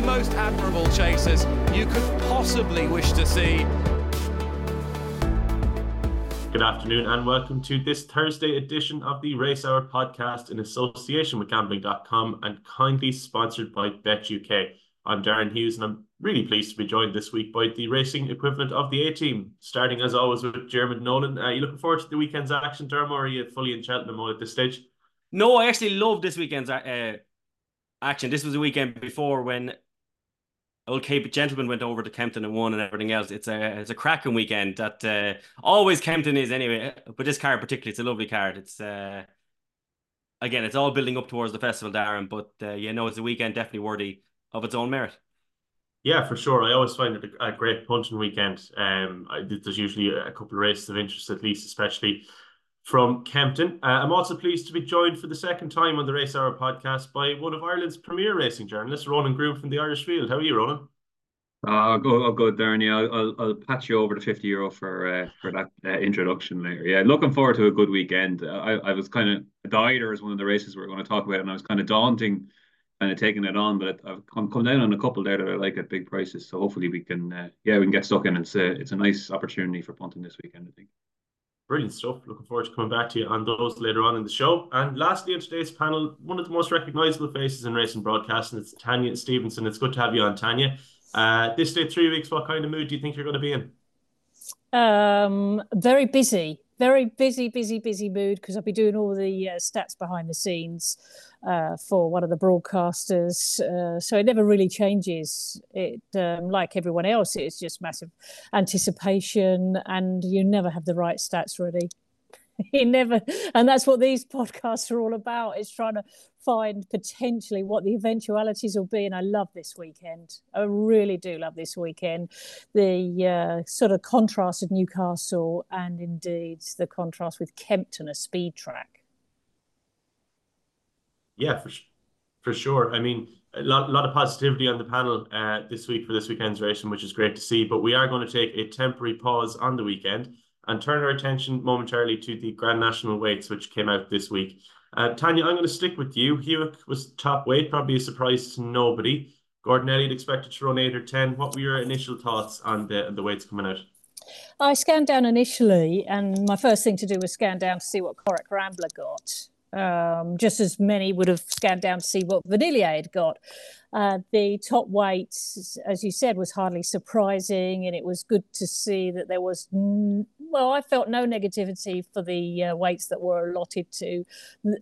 the most admirable chasers you could possibly wish to see. Good afternoon and welcome to this Thursday edition of the Race Hour podcast in association with gambling.com and kindly sponsored by BetUK. I'm Darren Hughes and I'm really pleased to be joined this week by the racing equivalent of the A team, starting as always with Diarmuid Nolan. Are you looking forward to the weekend's action, Dermo, or are you fully in Cheltenham mode at this stage? No, I actually love this weekend's uh, action. This was a weekend before when old Cape Gentleman went over to Kempton and won and everything else. It's a it's a cracking weekend that uh, always Kempton is anyway. But this card particularly, it's a lovely card. It's uh, again, it's all building up towards the festival, Darren. But uh, you know, it's a weekend definitely worthy of its own merit. Yeah, for sure. I always find it a, a great punching weekend. Um, I, there's usually a couple of races of interest, at least, especially from Kempton. Uh, I'm also pleased to be joined for the second time on the Race Hour podcast by one of Ireland's premier racing journalists, Ronan Groome from the Irish Field. How are you, Ronan? Uh, I'll go, I'll go, Darren. Yeah, I'll, I'll patch you over the fifty euro for uh, for that uh, introduction later. Yeah, looking forward to a good weekend. I, I was kind of a Dider is one of the races we are going to talk about, and I was kind of daunting, kind of taking it on, but I've come, come down on a couple there that I like at big prices. So hopefully we can, uh, yeah, we can get stuck in. It's a it's a nice opportunity for punting this weekend. I think. Brilliant stuff. Looking forward to coming back to you on those later on in the show. And lastly, on today's panel, one of the most recognizable faces in racing broadcasting, it's Tanya Stevenson. It's good to have you on, Tanya. Uh, this day, three weeks, what kind of mood do you think you're going to be in? Um, very busy very busy, busy, busy mood because I'll be doing all the uh, stats behind the scenes uh, for one of the broadcasters. Uh, so it never really changes. It um, like everyone else, it's just massive anticipation, and you never have the right stats ready. he never and that's what these podcasts are all about is trying to find potentially what the eventualities will be and i love this weekend. I really do love this weekend. The uh, sort of contrast of newcastle and indeed the contrast with kempton a speed track. Yeah for, for sure. I mean a lot, lot of positivity on the panel uh, this week for this weekend's racing which is great to see but we are going to take a temporary pause on the weekend and turn our attention momentarily to the Grand National weights, which came out this week. Uh, Tanya, I'm going to stick with you. Hewick was top weight, probably a surprise to nobody. Gordon Elliott expected to run eight or ten. What were your initial thoughts on the the weights coming out? I scanned down initially, and my first thing to do was scan down to see what Corach Rambler got. Um, just as many would have scanned down to see what Vanillier had got. Uh, the top weight, as you said, was hardly surprising, and it was good to see that there was, n- well, I felt no negativity for the uh, weights that were allotted to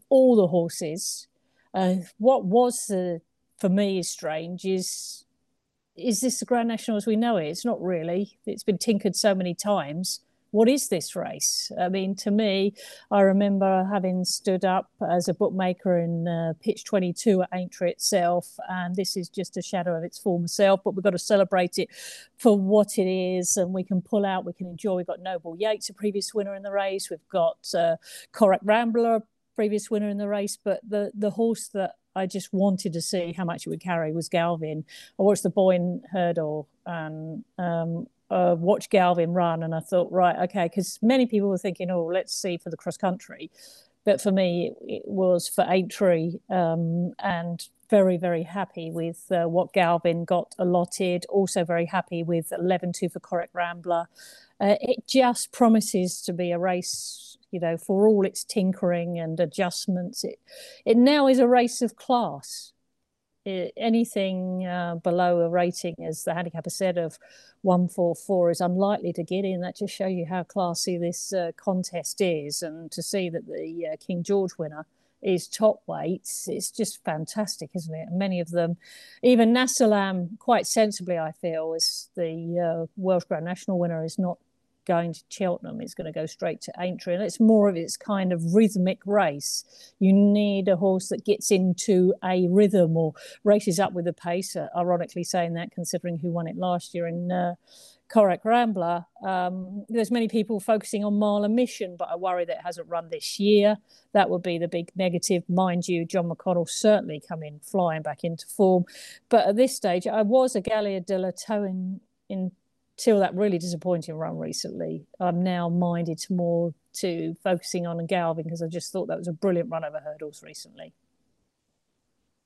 all the horses. Uh, what was, the, for me, strange is is this the Grand National as we know it? It's not really. It's been tinkered so many times what is this race? I mean, to me, I remember having stood up as a bookmaker in uh, pitch 22 at Aintree itself, and this is just a shadow of its former self, but we've got to celebrate it for what it is, and we can pull out, we can enjoy. We've got Noble Yeats, a previous winner in the race, we've got uh, Corach Rambler, previous winner in the race, but the, the horse that I just wanted to see how much it would carry was Galvin. I watched the Boyne Hurdle and um, uh, watch Galvin run, and I thought, right, okay, because many people were thinking, oh, let's see for the cross country, but for me, it, was for Aintree, um, and very, very happy with uh, what Galvin got allotted. Also, very happy with 11 2 for Corach Rambler. Uh, it just promises to be a race, you know, for all its tinkering and adjustments. It, it now is a race of class anything uh, below a rating, as the handicapper said, of 144 is unlikely to get in. That just shows you how classy this uh, contest is. And to see that the uh, King George winner is top weights, it's just fantastic, isn't it? And many of them, even Nassalam, quite sensibly, I feel, is the uh, Welsh Grand National winner, is not going to Cheltenham. It's going to go straight to Aintree. And it's more of its kind of rhythmic race. You need a horse that gets into a rhythm or races up with a pace. Uh, ironically saying that, considering who won it last year in uh, Corach Rambler. Um, there's many people focusing on Mahler Mission, but I worry that it hasn't run this year. That would be the big negative. Mind you, John McConnell certainly coming flying back into form. But at this stage, I was a Galia Des Liteaux in, in till that really disappointing run recently, I'm now minded to more to focusing on Galvin because I just thought that was a brilliant run over hurdles recently.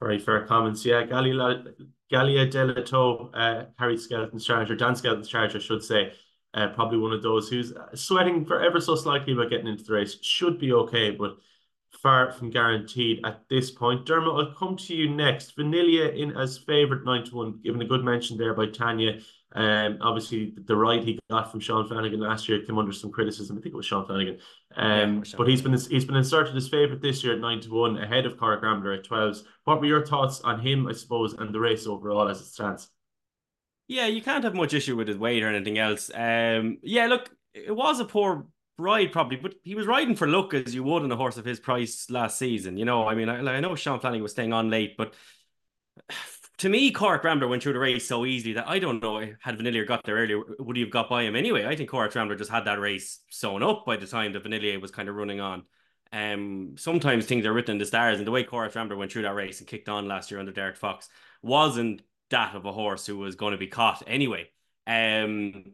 Very fair comments. Yeah, Galia, Galia Des Liteaux, uh, Harry Skelton's charger, Dan Skelton's charger, I should say, uh, probably one of those who's sweating for ever so slightly about getting into the race. Should be okay, but far from guaranteed at this point. Dermot, I'll come to you next. Vanillier as favourite 9 to 1, given a good mention there by Tanya. Um, obviously, the ride he got from Sean Flanagan last year came under some criticism. I think it was Sean Flanagan. Um, yeah, Sean but he's been he's been inserted as favourite this year at 9 to 1, ahead of Corach Rambler at 12s. What were your thoughts on him, I suppose, and the race overall as it stands? Yeah, you can't have much issue with his weight or anything else. Um, yeah, look, it was a poor ride probably, but he was riding for luck as you would on a horse of his price last season. You know, I mean, I, I know Sean Flanagan was staying on late, but to me, Corach Rambler went through the race so easily that I don't know had Vanillier got there earlier, would he have got by him anyway? I think Corach Rambler just had that race sewn up by the time that Vanillier was kind of running on. Um, sometimes things are written in the stars, and the way Corach Rambler went through that race and kicked on last year under Derek Fox wasn't that of a horse who was going to be caught anyway. Um,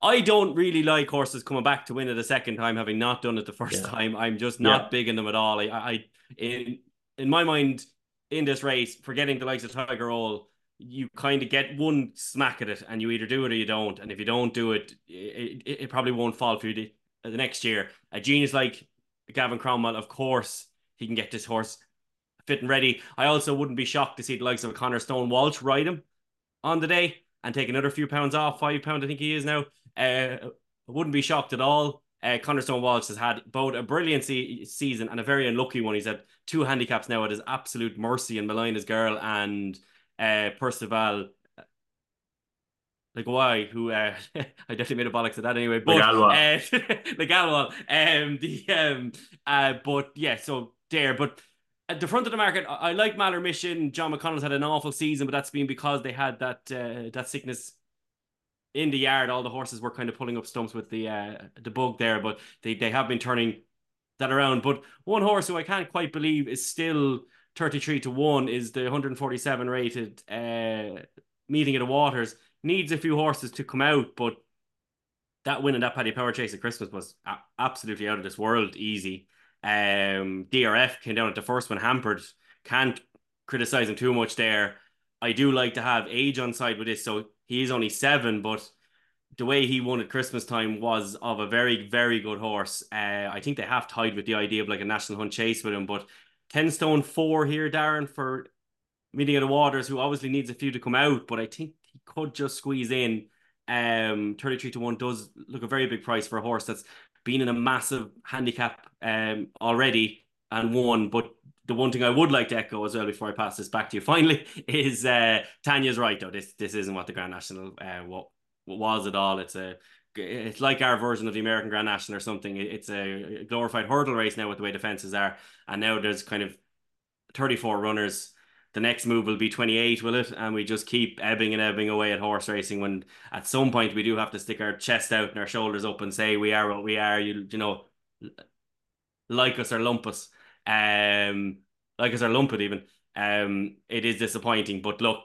I don't really like horses coming back to win it a second time, having not done it the first yeah. time. I'm just not yeah. big in them at all. I, I, in in my mind, in this race, forgetting the likes of Tiger Roll, you kind of get one smack at it, and you either do it or you don't. And if you don't do it, it, it, it probably won't fall for you the, the next year. A genius like Gavin Cromwell, of course, he can get this horse fit and ready. I also wouldn't be shocked to see the likes of Conor Stone Walsh ride him on the day and take another few pounds off, five pound I think he is now. Uh, I wouldn't be shocked at all. Uh, Conor Stone Walsh has had both a brilliant se- season and a very unlucky one. He's had two handicaps now at his absolute mercy and Malina's girl and uh, Percival like why who uh, I definitely made a bollocks of that anyway but uh, the Galwal um the um uh but yeah so there but at the front of the market, I, like Mahler Mission. John McConnell's had an awful season, but that's been because they had that uh, that sickness in the yard. All the horses were kind of pulling up stumps with the uh, the bug there, but they, they have been turning that around. But one horse who I can't quite believe is still 33 to 1 is the 147 rated uh, meeting of the waters. Needs a few horses to come out, but that win and that Paddy Power chase at Christmas was absolutely out of this world easy. Um, DRF came down at the first one, hampered. Can't criticize him too much there. I do like to have age on side with this. So he's only seven, but the way he won at Christmas time was of a very, very good horse. Uh, I think they have tied with the idea of like a national hunt chase with him, but 10 stone four here, Darren, for meeting of the waters, who obviously needs a few to come out, but I think he could just squeeze in. Um, 33 to 1 does look a very big price for a horse that's been in a massive handicap um, already and won. But the one thing I would like to echo as well before I pass this back to you finally is uh, Tanya's right though. This this isn't what the Grand National uh, what, what was at all. It's a it's like our version of the American Grand National or something. It's a glorified hurdle race now with the way the fences are, and now there's kind of 34 runners the next move will be 28, will it? And we just keep ebbing and ebbing away at horse racing when at some point we do have to stick our chest out and our shoulders up and say we are what we are. You you know, like us or lump us. Um, like us or lump it even. Um, it is disappointing, but look,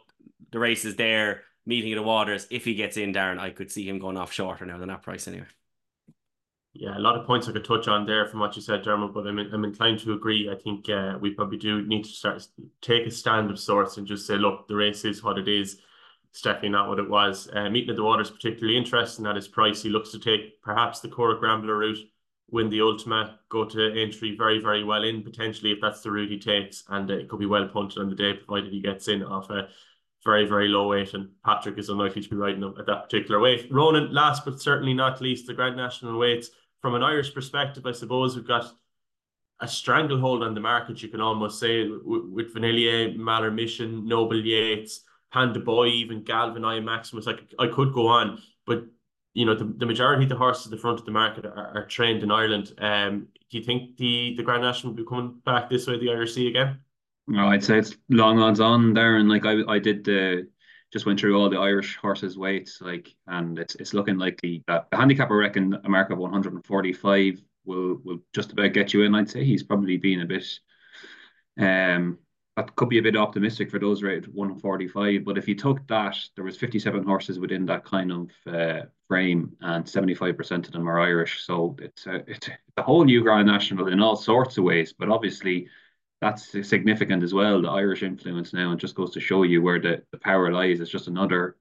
the race is there, meeting at the waters. If he gets in, Darren, I could see him going off shorter now than that price anyway. Yeah, a lot of points I could touch on there from what you said, Dermot, but I'm, I'm inclined to agree. I think uh, we probably do need to start take a stand of sorts and just say, look, the race is what it is. It's definitely not what it was. Uh, meeting at the water is particularly interesting at his price. He looks to take perhaps the Corach Rambler route, win the Ultima, go to Aintree very, very well in, potentially, if that's the route he takes. And uh, it could be well punted on the day, provided he gets in off a very, very low weight. And Patrick is unlikely to be riding at that particular weight. Ronan, last but certainly not least, the Grand National weights from an Irish perspective, I suppose we've got a stranglehold on the market, you can almost say, with, Vanillier, Mahler Mission, Noble Yeats, Panda Boy, even Galvin, I Maximus. Like I could go on, but you know, the, the majority of the horses at the front of the market are, are trained in Ireland. Um, do you think the, the Grand National will be coming back this way, the IRC again? No, I'd say it's long odds on, there. And Like I, I did the just went through all the Irish horses' weights, like, and it's it's looking likely that the handicap I reckon a mark of 145 will will just about get you in. I'd say he's probably been a bit, um, that could be a bit optimistic for those rated 145. But if you took that, there was 57 horses within that kind of uh, frame, and 75% of them are Irish. So it's a, it's a whole new Grand National in all sorts of ways. But obviously, that's significant as well. The Irish influence now, and just goes to show you where the, the power lies. It's just another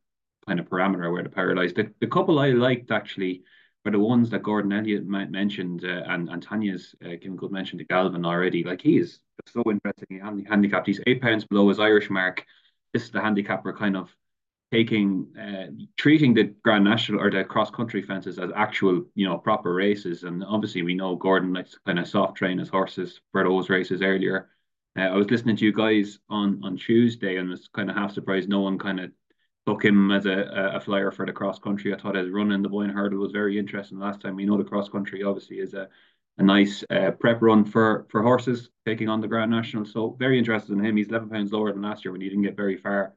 kind of parameter where the power lies. The, the couple I liked actually were the ones that Gordon Elliott mentioned, uh, and and Tanya's uh, given good mention to Galvin already. Like he is so interesting. He handicapped. He's eight pounds below his Irish mark. This is the handicap we're kind of taking uh, treating the Grand National or the cross country fences as actual, you know, proper races. And obviously, we know Gordon likes kind of soft train his horses for those races earlier. Uh, I was listening to you guys on on Tuesday and was kind of half surprised no one kind of took him as a, a flyer for the cross country. I thought his run in the Boyne Hurdle was very interesting last time. We know the cross country obviously is a a nice uh, prep run for for horses taking on the Grand National. So very interested in him. He's eleven pounds lower than last year when he didn't get very far.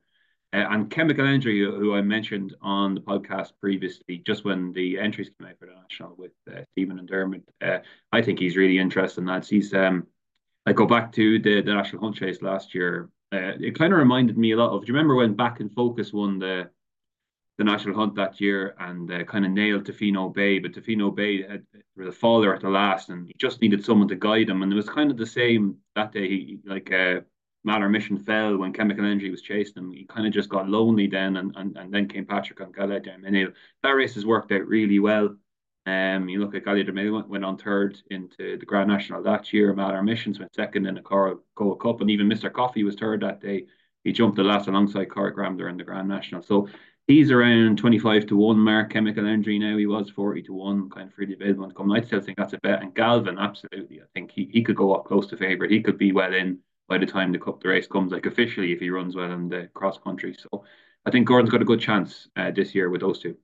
Uh, and Chemical Energy, who I mentioned on the podcast previously, just when the entries came out for the national with uh, Stephen and Dermot, uh, I think he's really interested interesting. Lads, he's um, I go back to the the national hunt chase last year. Uh, it kind of reminded me a lot of. Do you remember when Back in Focus won the the national hunt that year and uh, kind of nailed Tofino Bay, but Tofino Bay had the faller at the last, and he just needed someone to guide him. And it was kind of the same that day. He like uh, Mahler Mission fell when Chemical Energy was chasing him. He kind of just got lonely then, and, and, and then came Patrick on Gaillard Du Mesnil. That race has worked out really well. Um, you look at Gaillard Du Mesnil went, went on third into the Grand National that year. Mahler Missions went second in the Coral Gold Cup, and even Mr. Coffee was third that day. He jumped the last alongside Corach Rambler in the Grand National. So he's around 25 to 1 mark chemical energy now he was 40 to 1 kind of freely available to come i still think that's a bet and galvin absolutely i think he, he could go up close to favourite he could be well in by the time the cup the race comes, like officially if he runs well in the cross country. So I think Gordon's got a good chance uh, this year with those two.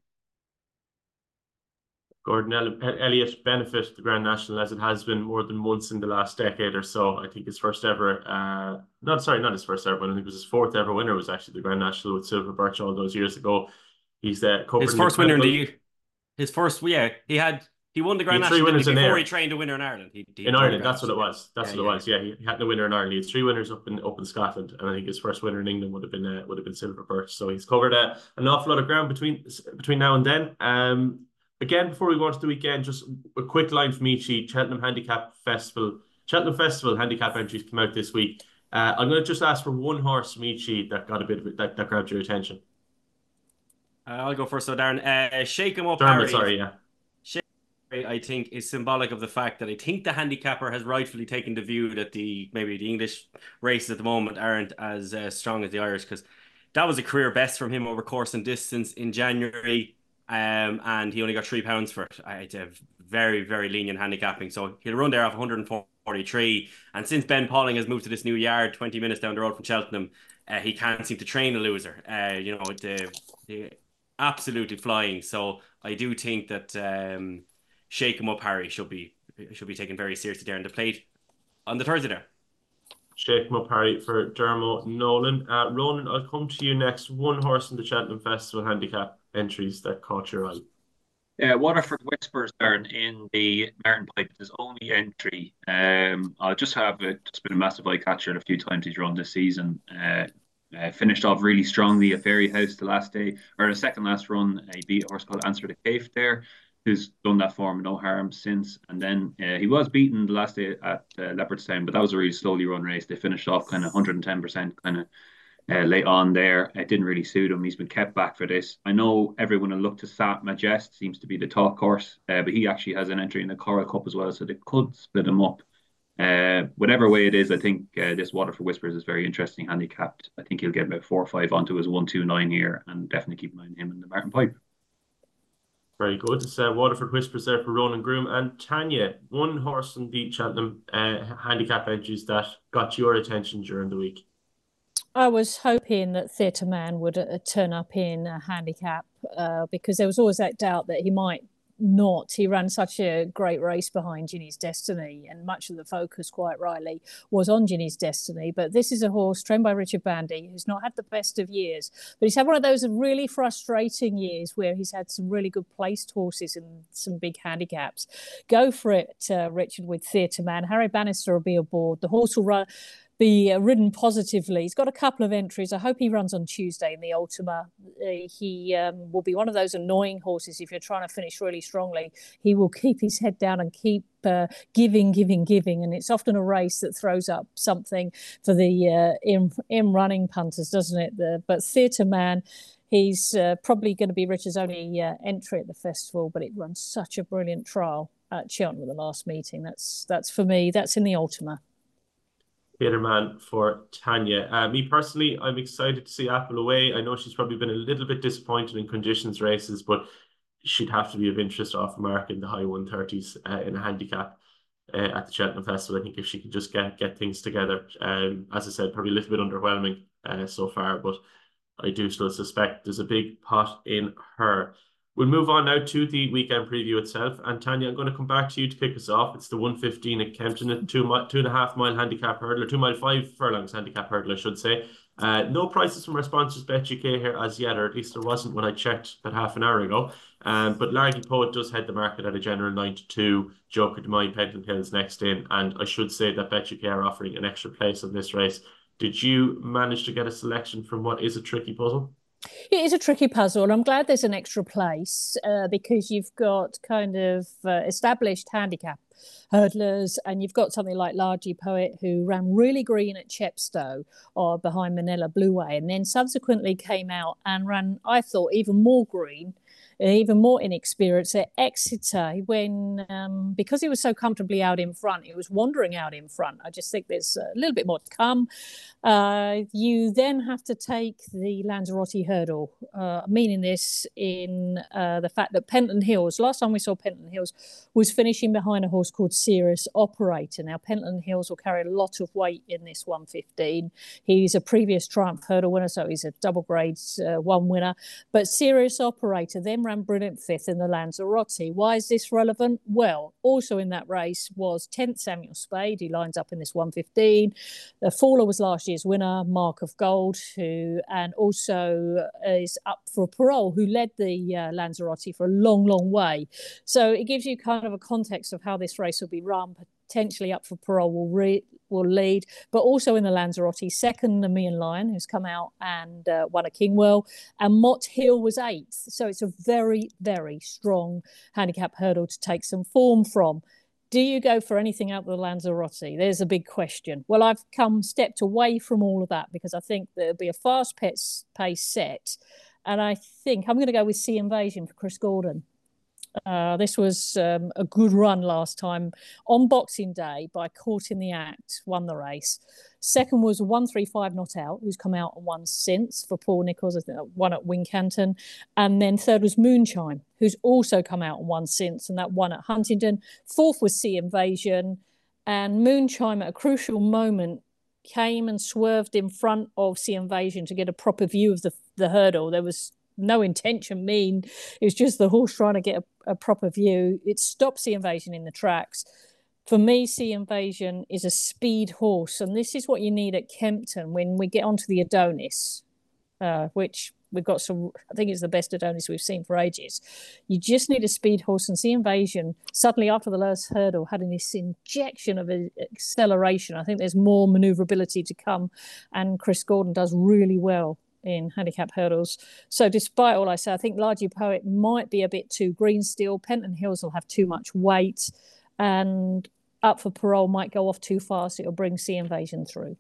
Gordon Elliott benefit the Grand National as it has been more than once in the last decade or so. I think his first ever, uh, not sorry, not his first ever, but I think it was his fourth ever winner was actually the Grand National with Silver Birch all those years ago. He's uh, his first winner in the year. his first, yeah, he had he won the Grand National winners before he trained a winner in Ireland. He, he in Ireland, that's what it was. That's yeah, what it was. Yeah, he had the winner in Ireland. He had three winners up in up in Scotland, and I think his first winner in England would have been uh, would have been Silver Birch. So he's covered uh, an awful lot of ground between between now and then. Um, again, before we go on to the weekend, just a quick line from Michi. Cheltenham Handicap Festival, Cheltenham Festival handicap entries come out this week. Uh, I'm going to just ask for one horse, Michi, that got a bit of it, that, that grabbed your attention. Uh, I'll go first. So, Darren, uh, shake him up. Dermot, sorry, yeah. I think is symbolic of the fact that I think the handicapper has rightfully taken the view that the maybe the English races at the moment aren't as uh, strong as the Irish because that was a career best from him over course and distance in January, um, and he only got three pounds for it. It's a very very lenient handicapping, so he'll run there off 143. And since Ben Pauling has moved to this new yard, 20 minutes down the road from Cheltenham, uh, he can't seem to train a loser. Uh, you know, the, the absolutely flying. So I do think that. Um, shake him up, Harry should be should be taken very seriously there in the plate on the Thursday there. Shake up, Harry, for Dermo Nolan. Uh, Ronan, I'll come to you next. One horse in the Cheltenham Festival handicap entries that caught your eye. Yeah, Waterford Whispers Darren in the Martin Pipe his only entry. Um, I'll just have it. It's been a massive eye catcher a few times he's run this season. Uh, uh, finished off really strongly at Fairyhouse the last day or the second last run. He beat a horse called Answer the Cave there who's done that form no harm since. And then uh, he was beaten the last day at uh, Leopardstown, but that was a really slowly run race. They finished off kind of 110% kind of uh, late on there. It didn't really suit him. He's been kept back for this. I know everyone will look to Sat Majest, seems to be the top course, uh, but he actually has an entry in the Coral Cup as well, so they could split him up. Uh, whatever way it is, I think uh, this Waterford Whispers is very interesting handicapped. I think he'll get about four or five onto his one two nine here, and definitely keep an eye on him in the Martin Pipe. Very good. It's uh, Waterford Whispers there for Ronan Groome. And Tanya, one horse in the Cheltenham handicap entries that got your attention during the week. I was hoping that Theatre Man would uh, turn up in a handicap uh, because there was always that doubt that he might not. He ran such a great race behind Ginny's Destiny, and much of the focus, quite rightly, was on Ginny's Destiny. But this is a horse trained by Richard Bandey who's not had the best of years, but he's had one of those really frustrating years where he's had some really good placed horses and some big handicaps. Go for it, uh, Richard, with Theatre Man. Harry Bannister will be aboard. The horse will run be ridden positively. He's got a couple of entries. I hope he runs on Tuesday in the Ultima. Uh, he um, will be one of those annoying horses if you're trying to finish really strongly. He will keep his head down and keep uh, giving, giving, giving, and it's often a race that throws up something for the uh, in in running punters, doesn't it? The, but Theatre Man. He's uh, probably going to be Richard's only uh, entry at the festival, but it runs such a brilliant trial at Cheltenham at the last meeting. That's that's for me. That's in the Ultima. Theatre Man for Tanya. Uh, me personally, I'm excited to see Apple away. I know she's probably been a little bit disappointed in conditions races, but she'd have to be of interest off mark in the high 130s uh, in a handicap uh, at the Cheltenham Festival. I think if she could just get get things together, um, as I said, probably a little bit underwhelming uh, so far, but I do still suspect there's a big pot in her. We'll move on now to the weekend preview itself. And Tanya, I'm going to come back to you to kick us off. It's the 115 at Kempton, a two, two and a half mile handicap hurdle, or two mile five furlongs handicap hurdle, I should say. Uh, no prices from our sponsors, BetUK, here as yet, or at least there wasn't when I checked about half an hour ago. Um, but Largy Poet does head the market at a general 9 to 2. Joker Demine Pentland Hills next in. And I should say that BetUK are offering an extra place on this race. Did you manage to get a selection from what is a tricky puzzle? It is a tricky puzzle, and I'm glad there's an extra place uh, because you've got kind of uh, established handicap hurdlers, and you've got something like Largy Poet who ran really green at Chepstow or behind Manila Blueway, and then subsequently came out and ran, I thought, even more green even more inexperienced at Exeter when, um, because he was so comfortably out in front, he was wandering out in front. I just think there's a little bit more to come. Uh, you then have to take the Lanzarote hurdle, uh, meaning this in uh, the fact that Pentland Hills, last time we saw Pentland Hills, was finishing behind a horse called Serious Operator. Now, Pentland Hills will carry a lot of weight in this 115. He's a previous Triumph hurdle winner, so he's a double grade uh, one winner. But Serious Operator then brilliant fifth in the Lanzarote. Why is this relevant? Well, also in that race was 10th Samuel Spade, He lines up in this 115. The faller was last year's winner, Mark of Gold, who and also is up for parole, who led the uh, Lanzarote for a long, long way. So it gives you kind of a context of how this race will be run, potentially up for parole will re- will lead, but also in the Lanzarote, second Nemean Lion, who's come out and uh, won a Kingwell, and Mott Hill was eighth. So it's a very, very strong handicap hurdle to take some form from. Do you go for anything out of the Lanzarote? There's a big question. Well, I've come stepped away from all of that because I think there'll be a fast pace set. And I think I'm going to go with Sea Invasion for Chris Gordon. Uh, this was um, a good run last time on Boxing Day by Caught in the Act, won the race. Second was 135 Not Out, who's come out and won since for Paul Nicholls, I think one at Wincanton. And then third was Moonchime, who's also come out and won since, and that won at Huntingdon. Fourth was Sea Invasion. And Moonchime at a crucial moment came and swerved in front of Sea Invasion to get a proper view of the, the hurdle. There was no intention mean. It was just the horse trying to get a, a proper view. It stops the invasion in the tracks. For me, Sea Invasion is a speed horse, and this is what you need at Kempton when we get onto the Adonis, uh, which we've got some. I think it's the best Adonis we've seen for ages. You just need a speed horse, and Sea Invasion suddenly after the last hurdle had this injection of acceleration. I think there's more manoeuvrability to come, and Chris Gordon does really well in handicap hurdles. So despite all I say, I think Largy Poet might be a bit too green still. Pentland Hills will have too much weight and up for parole might go off too fast. It'll bring Sea Invasion through.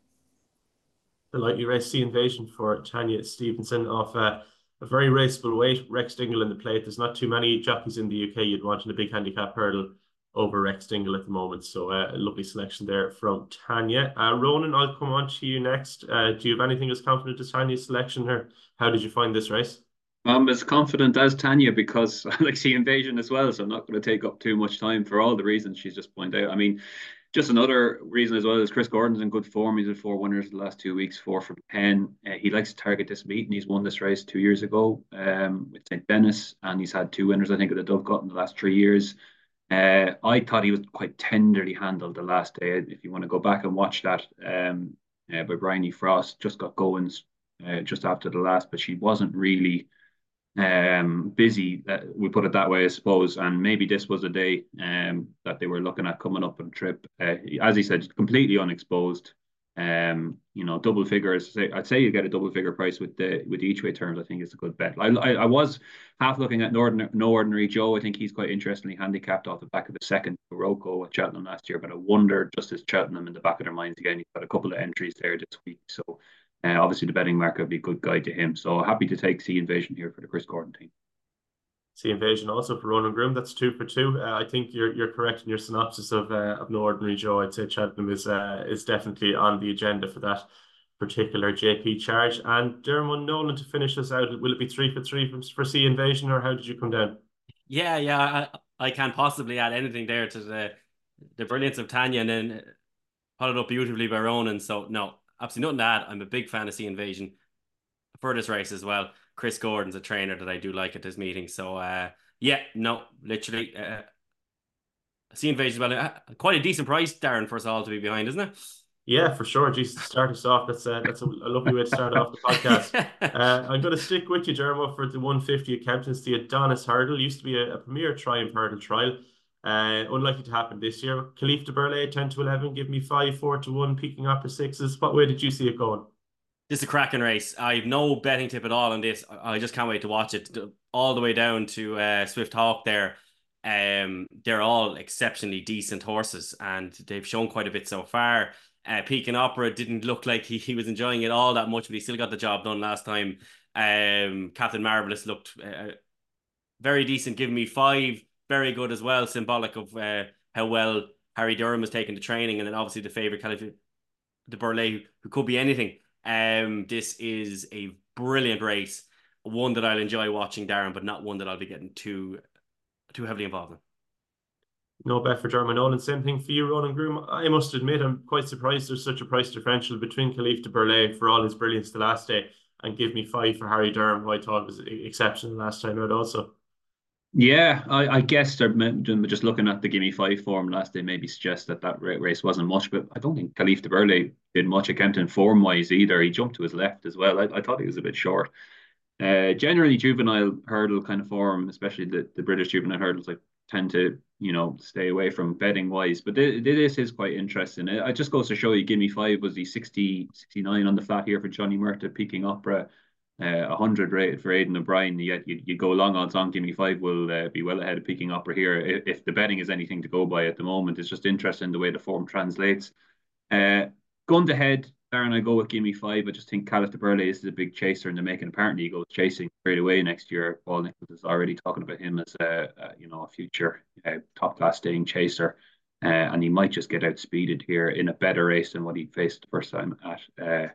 The likely race Sea Invasion for Tanya Stevenson off uh, a very raceable weight. Rex Dingle in the plate. There's not too many jockeys in the UK you'd want in a big handicap hurdle over Rex Dingle at the moment. So uh, a lovely selection there from Tanya. Uh, Ronan, I'll come on to you next. Uh, do you have anything as confident as Tanya's selection here? How did you find this race? I'm as confident as Tanya because I like Sea Invasion as well. So I'm not going to take up too much time for all the reasons she's just pointed out. I mean, just another reason as well is Chris Gordon's in good form. He's had four winners the last two weeks, four from ten. Uh, he likes to target this meet, and he's won this race two years ago um, with St. Denis, and he's had two winners, I think, at the Dovecot in the last three years. Uh, I thought he was quite tenderly handled the last day. If you want to go back and watch that um, uh, by Bryony Frost, just got going uh, just after the last, but she wasn't really um, busy. Uh, we put it that way, I suppose. And maybe this was a day um, that they were looking at coming up on trip. Uh, as he said, completely unexposed. Um, you know, double figures. I'd say you get a double figure price with the with each way terms. I think it's a good bet. I, I, I was half looking at Northern No Ordinary Joe. I think he's quite interestingly handicapped off the back of the second Rocco at Cheltenham last year. But I wonder, just as Cheltenham in the back of their minds again, he's got a couple of entries there this week. So uh, obviously the betting market would be a good guide to him. So happy to take Sea Invasion here for the Chris Gordon team. Sea Invasion also for Ronan Groome. That's two for two. Uh, I think you're you're correct in your synopsis of uh, of No Ordinary Joe. I'd say Cheltenham is uh, is definitely on the agenda for that particular JP charge. And Dermot Nolan to finish us out. Will it be three for three for, for Sea Invasion, or how did you come down? Yeah, yeah, I, I can't possibly add anything there to the the brilliance of Tanya, and then followed up beautifully by Ronan. So no, absolutely nothing to add. I'm a big fan of Sea Invasion for this race as well. Chris Gordon's a trainer that I do like at this meeting. So uh, yeah, no, literally, uh, Sea Invasion well. Uh, quite a decent price, Darren, for us all to be behind, isn't it? Yeah, for sure. Just start us off. That's a, that's a, lovely way to start off the podcast. uh, I'm going to stick with you, Diarmuid, for the 150 accountants. The Adonis Hurdle used to be a, a premier Triumph Hurdle trial. Uh, unlikely to happen this year. Kalif Du Berlais, 10 to 11, give me 5, 4 to 1, Peking Opera sixes. What way did you see it going? This is a cracking race. I've no betting tip at all on this. I just can't wait to watch it all the way down to uh, Swift Hawk there. Um, they're all exceptionally decent horses, and they've shown quite a bit so far. Uh, Peking Opera didn't look like he, he was enjoying it all that much, but he still got the job done last time. Um, Captain Marvelous looked uh, very decent, giving me five, very good as well, symbolic of uh, how well Harry Derham has taken the training, and then obviously the favourite Kalif Du Berlais, who could be anything. Um, this is a brilliant race, one that I'll enjoy watching, Darren, but not one that I'll be getting too too heavily involved in. No bet for Diarmuid Nolan. Same thing for you, Ronan Groome. I must admit, I'm quite surprised there's such a price differential between Kalif Du Berlais for all his brilliance the last day and give me five for Harry Derham, who I thought was exceptional last time out also. Yeah, I, I guess they're just looking at the Gimme Five form last day maybe suggest that that race wasn't much, but I don't think Kalif Du Berlais did much accounting form wise either. He jumped to his left as well. I, I thought he was a bit short. Uh, generally, juvenile hurdle kind of form, especially the, the British juvenile hurdles, I tend to you know stay away from betting wise. But this, this is quite interesting. It, just goes to show you, Gimme Five was the 60, 69 on the flat here for Johnny Murtagh, Peking Opera uh, 100 rated for Aidan O'Brien, yet you, you go long odds on Gimme Five will uh, be well ahead of Peking Opera here. If, if, the betting is anything to go by at the moment, it's just interesting the way the form translates. Uh, gun to head, Darren, I go with Gimme Five. I just think Kalif Du Berlais is a big chaser in the making. Apparently, he goes chasing straight away next year. Paul Nicholls is already talking about him as a, a you know a future uh, top class staying chaser. Uh, and he might just get outspeeded here in a better race than what he faced the first time at uh,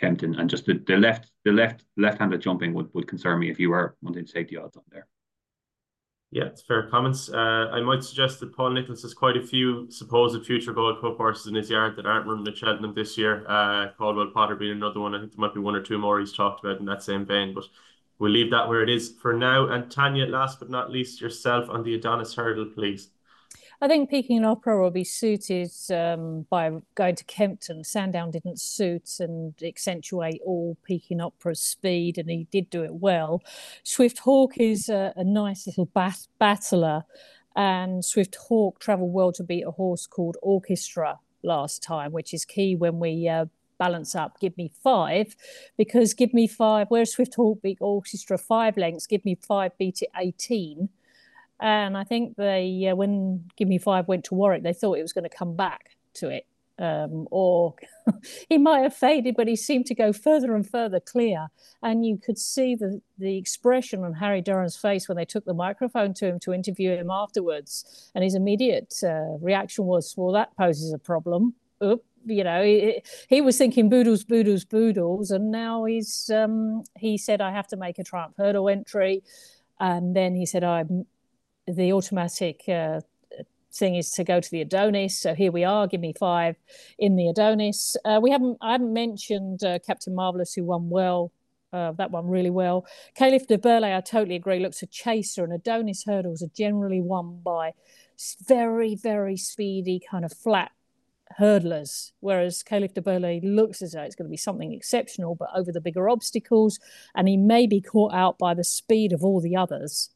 Kempton, and just the, the left the left left-handed jumping would, would concern me if you were wanting to take the odds on there. Yeah, it's fair comments. Uh, I might suggest that Paul Nicholls has quite a few supposed future Gold Cup horses in his yard that aren't running at Cheltenham this year. Uh, Caldwell Potter being another one. I think there might be one or two more he's talked about in that same vein, but we'll leave that where it is for now. And Tanya, last but not least, yourself on the Adonis hurdle, please. I think Peking Opera will be suited um, by going to Kempton. Sandown didn't suit and accentuate all Peking Opera's speed, and he did do it well. Swift Hawk is a, a nice little bat- battler, and Swift Hawk travelled well to beat a horse called Orchestra last time, which is key when we uh, balance up. Give me five, because give me five. Whereas Swift Hawk beat Orchestra five lengths, give me five beat it eighteen and I think they, uh, when Give Me Five went to Warwick, they thought it was going to come back to it. Um, or he might have faded, but he seemed to go further and further clear. And you could see the, the expression on Harry Derham's face when they took the microphone to him to interview him afterwards. And his immediate uh, reaction was, Well, that poses a problem. Oop, you know, he, he, was thinking boodles, boodles, boodles. And now he's, um, he said, I have to make a Triumph Hurdle entry. And then he said, I'm the automatic uh, thing is to go to the Adonis. So here we are. Give me five in the Adonis. Uh, we haven't. I haven't mentioned uh, Captain Marvelous, who won well. Uh, that one really well. Kalif Du Berlais, I totally agree. Looks a chaser, and Adonis hurdles are generally won by very, very speedy, kind of flat hurdlers. Whereas Kalif Du Berlais looks as though it's going to be something exceptional, but over the bigger obstacles, and he may be caught out by the speed of all the others.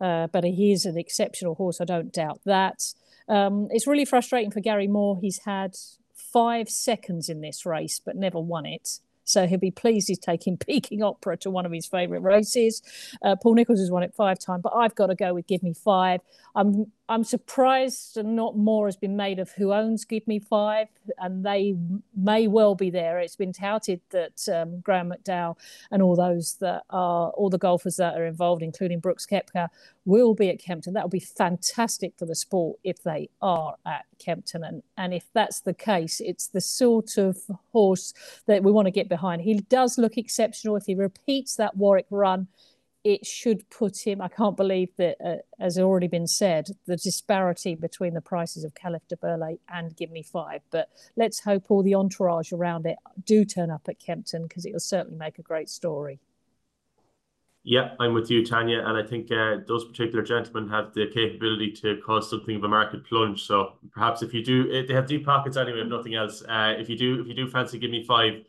Uh, but he is an exceptional horse. I don't doubt that. Um, it's really frustrating for Gary Moore. He's had five seconds in this race, but never won it. So he'll be pleased he's taking Peking Opera to one of his favourite races. Uh, Paul Nicholls has won it five times, but I've got to go with Give Me Five. I'm I'm surprised and not more has been made of who owns Give Me Five, and they may well be there. It's been touted that um, Graeme McDowell and all those that are all the golfers that are involved, including Brooks Koepka, will be at Kempton. That will be fantastic for the sport if they are at Kempton, and and if that's the case, it's the sort of horse that we want to get behind. He does look exceptional if he repeats that Warwick run it should put him. I can't believe that, uh, as already been said, the disparity between the prices of Kalif Du Berlais and Give Me Five. But let's hope all the entourage around it do turn up at Kempton because it will certainly make a great story. Yeah, I'm with you, Tanya, and I think uh, those particular gentlemen have the capability to cause something of a market plunge. So perhaps if you do, eh, they have deep pockets anyway, if nothing else. Uh, if you do, if you do fancy, give me five.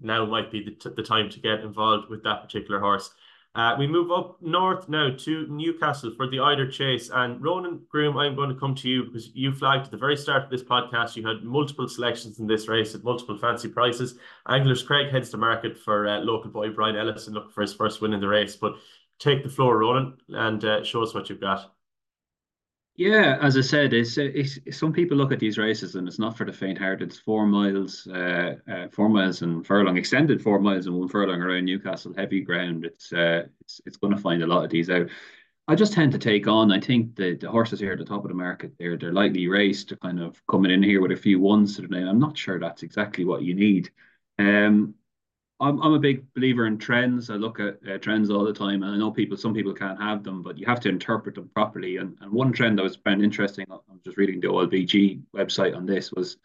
Now might be the, the time to get involved with that particular horse. Uh, we move up north now to Newcastle for the Eider Chase. And Ronan Groome, I'm going to come to you because you flagged at the very start of this podcast, you had multiple selections in this race at multiple fancy prices. Anglers Craig heads to market for uh, local boy Brian Ellison looking for his first win in the race. But take the floor, Ronan, and uh, show us what you've got. Yeah, as I said, it's, it's, some people look at these races and it's not for the faint-hearted. It's four miles, uh, uh, four miles and furlong, extended four miles and one furlong around Newcastle, heavy ground. It's uh, it's, it's going to find a lot of these out. I just tend to take on. I think the, the horses here at the top of the market, they're they're lightly raced. They're kind of coming in here with a few ones to the name. I'm not sure that's exactly what you need. Um, I'm, I'm a big believer in trends. I look at uh, trends all the time, and I know people, some people can't have them, but you have to interpret them properly. And, and one trend I was found interesting, I'm just reading the OLBG website on this, was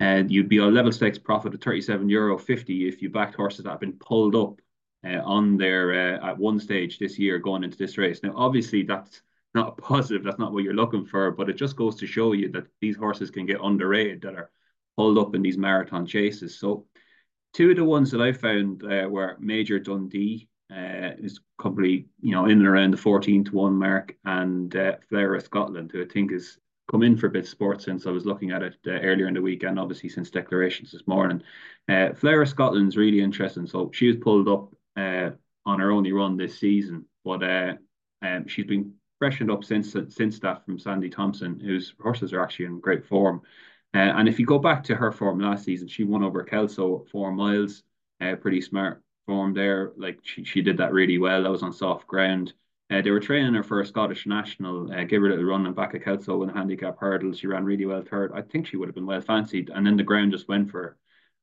and uh, you'd be a level stakes profit of 37 euro 50 if you backed horses that have been pulled up uh, on there uh, at one stage this year going into this race. Now, obviously, that's not a positive. That's not what you're looking for, but it just goes to show you that these horses can get underrated that are pulled up in these marathon chases. So Two of the ones that I found uh, were Major Dundee, uh, is probably you know in and around the 14 to 1 mark, and uh, Flower of Scotland, who I think has come in for a bit of sport since I was looking at it uh, earlier in the weekend, obviously since declarations this morning. Uh, Flower of Scotland's really interesting. So she was pulled up uh, on her only run this season, but uh, um, she's been freshened up since since that from Sandy Thomson, whose horses are actually in great form. Uh, and if you go back to her form last season, she won over Kelso four miles. Uh, pretty smart form there. Like she, she did that really well. That was on soft ground. Uh, they were training her for a Scottish national. Uh, give her a little run and back at Kelso in the handicap hurdle. She ran really well third. I think she would have been well fancied. And then the ground just went for her.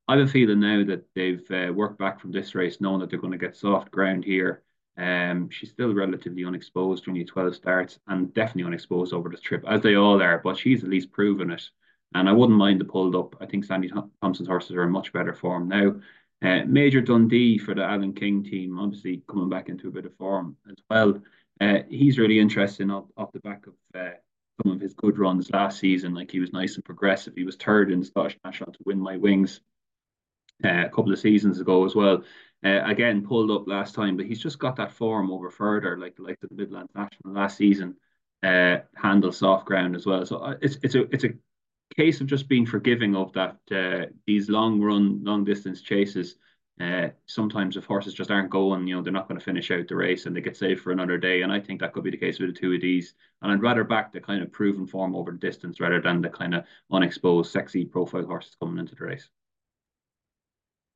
I have a feeling now that they've uh, worked back from this race, knowing that they're going to get soft ground here. Um, she's still relatively unexposed, only 12 starts, and definitely unexposed over the trip, as they all are. But she's at least proven it. And I wouldn't mind the pulled up. I think Sandy Thomson's horses are in much better form now. Uh, Major Dundee for the Alan King team, obviously coming back into a bit of form as well. Uh, he's really interesting off, off the back of uh, some of his good runs last season. Like he was nice and progressive. He was third in the Scottish National to win my wings uh, a couple of seasons ago as well. Uh, again, pulled up last time, but he's just got that form over further, like like the Midlands National last season. Uh, handle soft ground as well. So it's it's a it's a case of just being forgiving of that uh, these long run, long distance chases. Uh, sometimes if horses just aren't going, you know, they're not going to finish out the race and they get saved for another day. And I think that could be the case with the two of these. And I'd rather back the kind of proven form over the distance rather than the kind of unexposed, sexy profile horses coming into the race.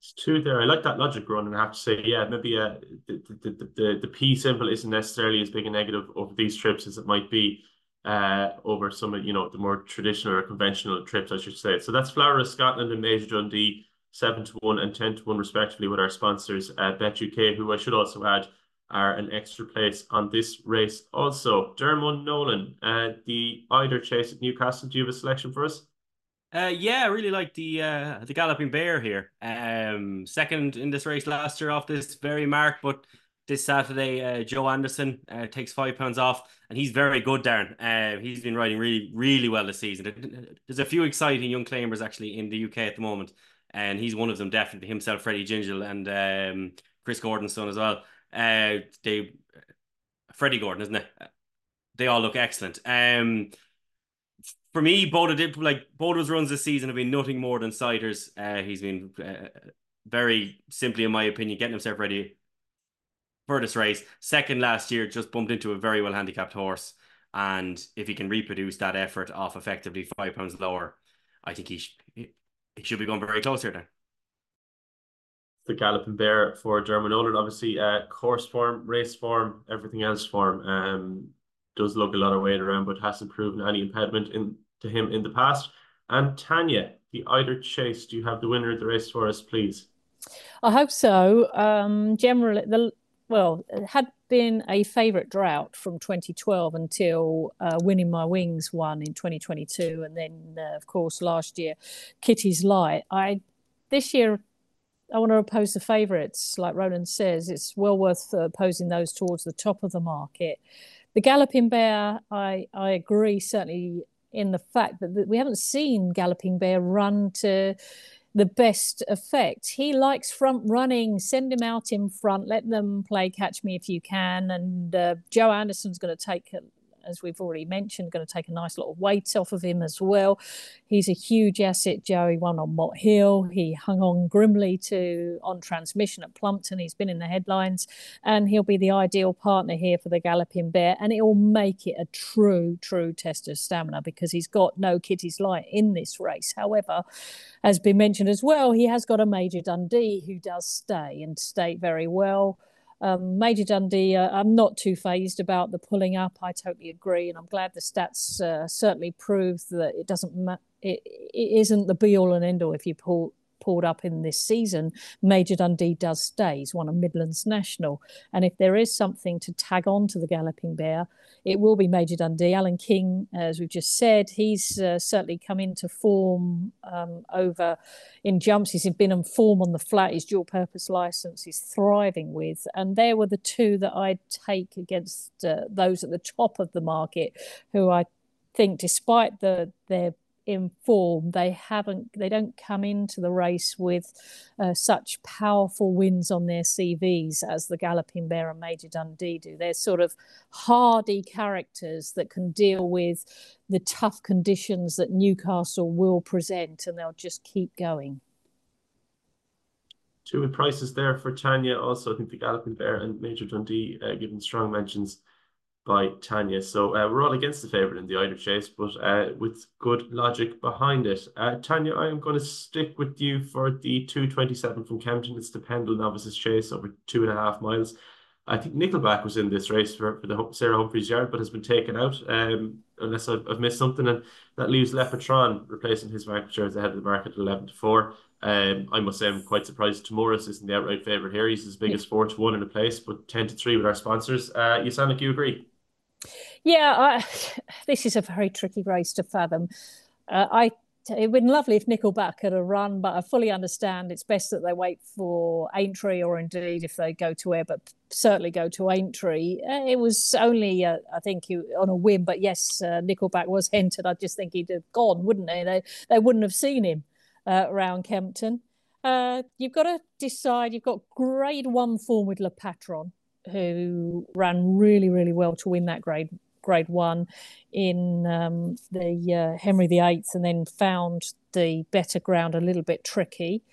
It's true there. I like that logic, Ron, and I have to say, yeah, maybe uh, the, the, the, the, the P symbol isn't necessarily as big a negative over these trips as it might be uh, over some of you know the more traditional or conventional trips, I should say. So that's Flower of Scotland and Major Dundee, seven to one and ten to one respectively, with our sponsors uh, Bet UK, who I should also add are an extra place on this race. Also, Dermot Nolan, uh, the Eider Chase at Newcastle. Do you have a selection for us? Uh, yeah, I really like the uh, the Galloping Bear here. Um, second in this race last year off this very mark, but this Saturday, uh, Joe Anderson uh, takes five pounds off, and he's very good, Darren. Uh, he's been riding really, really well this season. There's a few exciting young claimers actually in the UK at the moment, and he's one of them definitely. Himself, Freddie Gingell, and um, Chris Gordon's son as well. Uh, they, Freddie Gordon, isn't it? They all look excellent. Um, for me, Boda did like Boda's runs this season have been nothing more than ciders. Uh, he's been uh, very simply, in my opinion, getting himself ready for this race. Second last year, just bumped into a very well handicapped horse, and if he can reproduce that effort off effectively five pounds lower, I think he sh- he should be going very close here. Then the galloping bear for Diarmuid Nolan, obviously, uh, course form, race form, everything else form. Um, does look a lot of weight around, but hasn't proven any impediment in to him in the past. And Tanya, the Eider Chase, do you have the winner of the race for us, please? I hope so. Um, generally, the well, it had been a favourite drought from 2012 until uh, Winning My Wings won in 2022, and then uh, of course last year, Kitty's Light. I this year I want to oppose the favourites, like Roland says. It's well worth uh, opposing those towards the top of the market. The Galloping Bear, I, I agree certainly in the fact that, that we haven't seen Galloping Bear run to the best effect. He likes front running. Send him out in front. Let them play catch me if you can. And uh, Joe Anderson's going to take as we've already mentioned, going to take a nice lot of weight off of him as well. He's a huge asset, Joey. Won on Mott Hill. He hung on grimly to on transmission at Plumpton. He's been in the headlines, and he'll be the ideal partner here for the Galloping Bear. And it will make it a true, true test of stamina because he's got no Kitty's Light in this race. However, as been mentioned as well, he has got a Major Dundee who does stay and stay very well. Um, Major Dundee, uh, I'm not too phased about the pulling up. I totally agree, and I'm glad the stats uh, certainly prove that it doesn't ma- it, it isn't the be all and end all if you pull pulled up in this season, Major Dundee does stay. He's won a Midlands National. And if there is something to tag on to the Galloping Bear, it will be Major Dundee. Alan King, as we've just said, he's uh, certainly come into form um, over in jumps. He's been in form on the flat. His dual purpose license he's thriving with. And there were the two that I'd take against uh, those at the top of the market who I think, despite the their in form. They haven't, they don't come into the race with uh, such powerful wins on their CVs as the Galloping Bear and Major Dundee do. They're sort of hardy characters that can deal with the tough conditions that Newcastle will present, and they'll just keep going. Two prices there for Tanya. Also, I think the Galloping Bear and Major Dundee uh, given strong mentions by Tanya. So uh, we're all against the favourite in the Eider Chase, but uh, with good logic behind it. Uh, Tanya, I am going to stick with you for the 227 from Kempton. It's the Pendil Novices Chase over two and a half miles. I think Nickle Back was in this race for, for the Sarah Humphreys yard, but has been taken out, um, unless I've, I've, missed something. And that leaves Le Patron replacing his market shares ahead of the market at 11 to 4. Um, I must say I'm quite surprised Tahmuras isn't the outright favourite here. He's as big as 4 to 1 in a place, but 10 to 3 with our sponsors. Uh, you sound like you agree. Yeah, I, this is a very tricky race to fathom. Uh, I it would been lovely if Nickle Back had a run, but I fully understand it's best that they wait for Aintree or indeed if they go to air, but certainly go to Aintree. Uh, it was only, uh, I think, on a whim, but yes, uh, Nickle Back was hinted. I just think he'd have gone, wouldn't they? They, they wouldn't have seen him uh, around Kempton. Uh, you've got to decide. You've got grade one form with Le Patron, who ran really, really well to win that grade grade one in um, the uh, Henry VIII and then found the better ground a little bit tricky.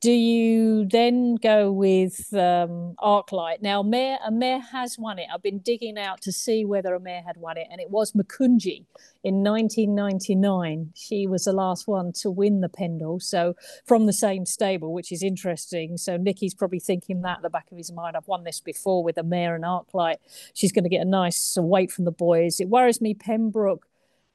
Do you then go with um, Arclight? Now, Mayor, a Mayor has won it. I've been digging out to see whether a Mayor had won it, and it was Makunji in 1999. She was the last one to win the Pendil, so from the same stable, which is interesting. So Nicky's probably thinking that at the back of his mind. I've won this before with a Mayor and Arclight. She's going to get a nice weight from the boys. It worries me, Pembroke.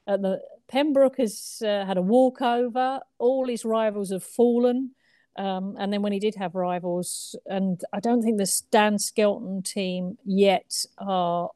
Uh, the Pembroke has uh, had a walkover. All his rivals have fallen. Um, and then when he did have rivals, and I don't think the Dan Skelton team yet are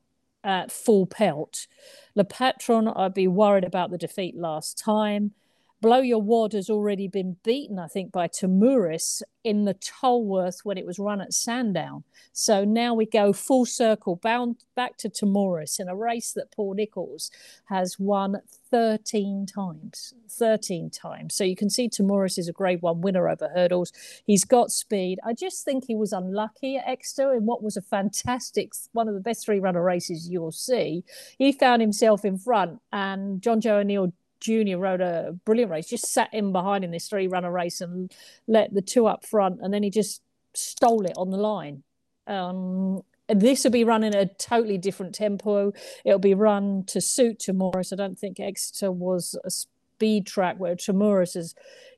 at full pelt. Le Patron, I'd be worried about the defeat last time. Blow Your Wad has already been beaten, I think, by Tahmuras in the Tolworth when it was run at Sandown. So now we go full circle, bound back to Tahmuras in a race that Paul Nicholls has won 13 times. 13 times. So you can see Tahmuras is a grade one winner over hurdles. He's got speed. I just think he was unlucky at Exeter in what was a fantastic, one of the best three runner races you'll see. He found himself in front, and Jonjo O'Neill Junior rode a brilliant race, just sat in behind in this three runner race and let the two up front, and then he just stole it on the line. Um, this will be running a totally different tempo. It'll be run to suit Tahmuras. I don't think Exeter was a speed track where Tahmuras is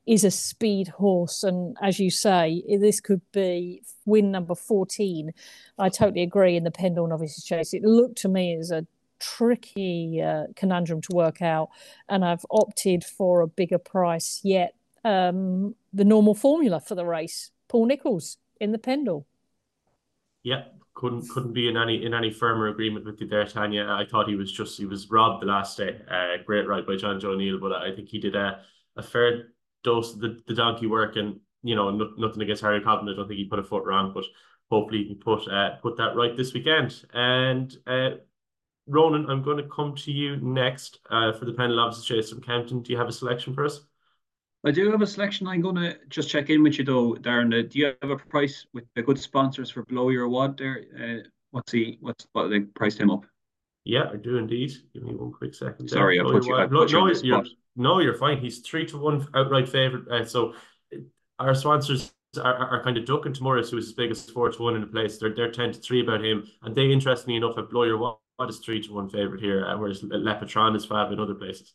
is a speed horse. And as you say, this could be win number 14. I totally agree in the Pendil Novices Chase. It looked to me as a tricky uh, conundrum to work out, and I've opted for a bigger price yet. Um, the normal formula for the race, Paul Nicholls in the Pendil. Yeah, couldn't couldn't be in any in any firmer agreement with you there, Tanya. I thought he was just he was robbed the last day. Uh, great ride by Jonjo O'Neill, but I think he did a, a fair dose of the, the donkey work and you know no, nothing against Harry Cobden. I don't think he put a foot wrong, but hopefully he can put uh, put that right this weekend. And uh, Ronan, I'm going to come to you next uh, for the Pendil Novices Chase from Kempton. Do you have a selection for us? I do have a selection. I'm going to just check in with you though, Darren. Uh, do you have a price with the good sponsors for Blow Your Wad there? Uh, what's the what's what they priced him up? Yeah, I do indeed. Give me one quick second. Sorry, I put you, I put no, you no, you're, no, you're fine. He's three to one outright favorite. Uh, so our sponsors are, are kind of ducking Tahmuras, who is his biggest four to one in the place. They're they're ten to three about him, and they interestingly enough have Blow Your Wad is three to one favorite here, uh, whereas Le Patron is five in other places.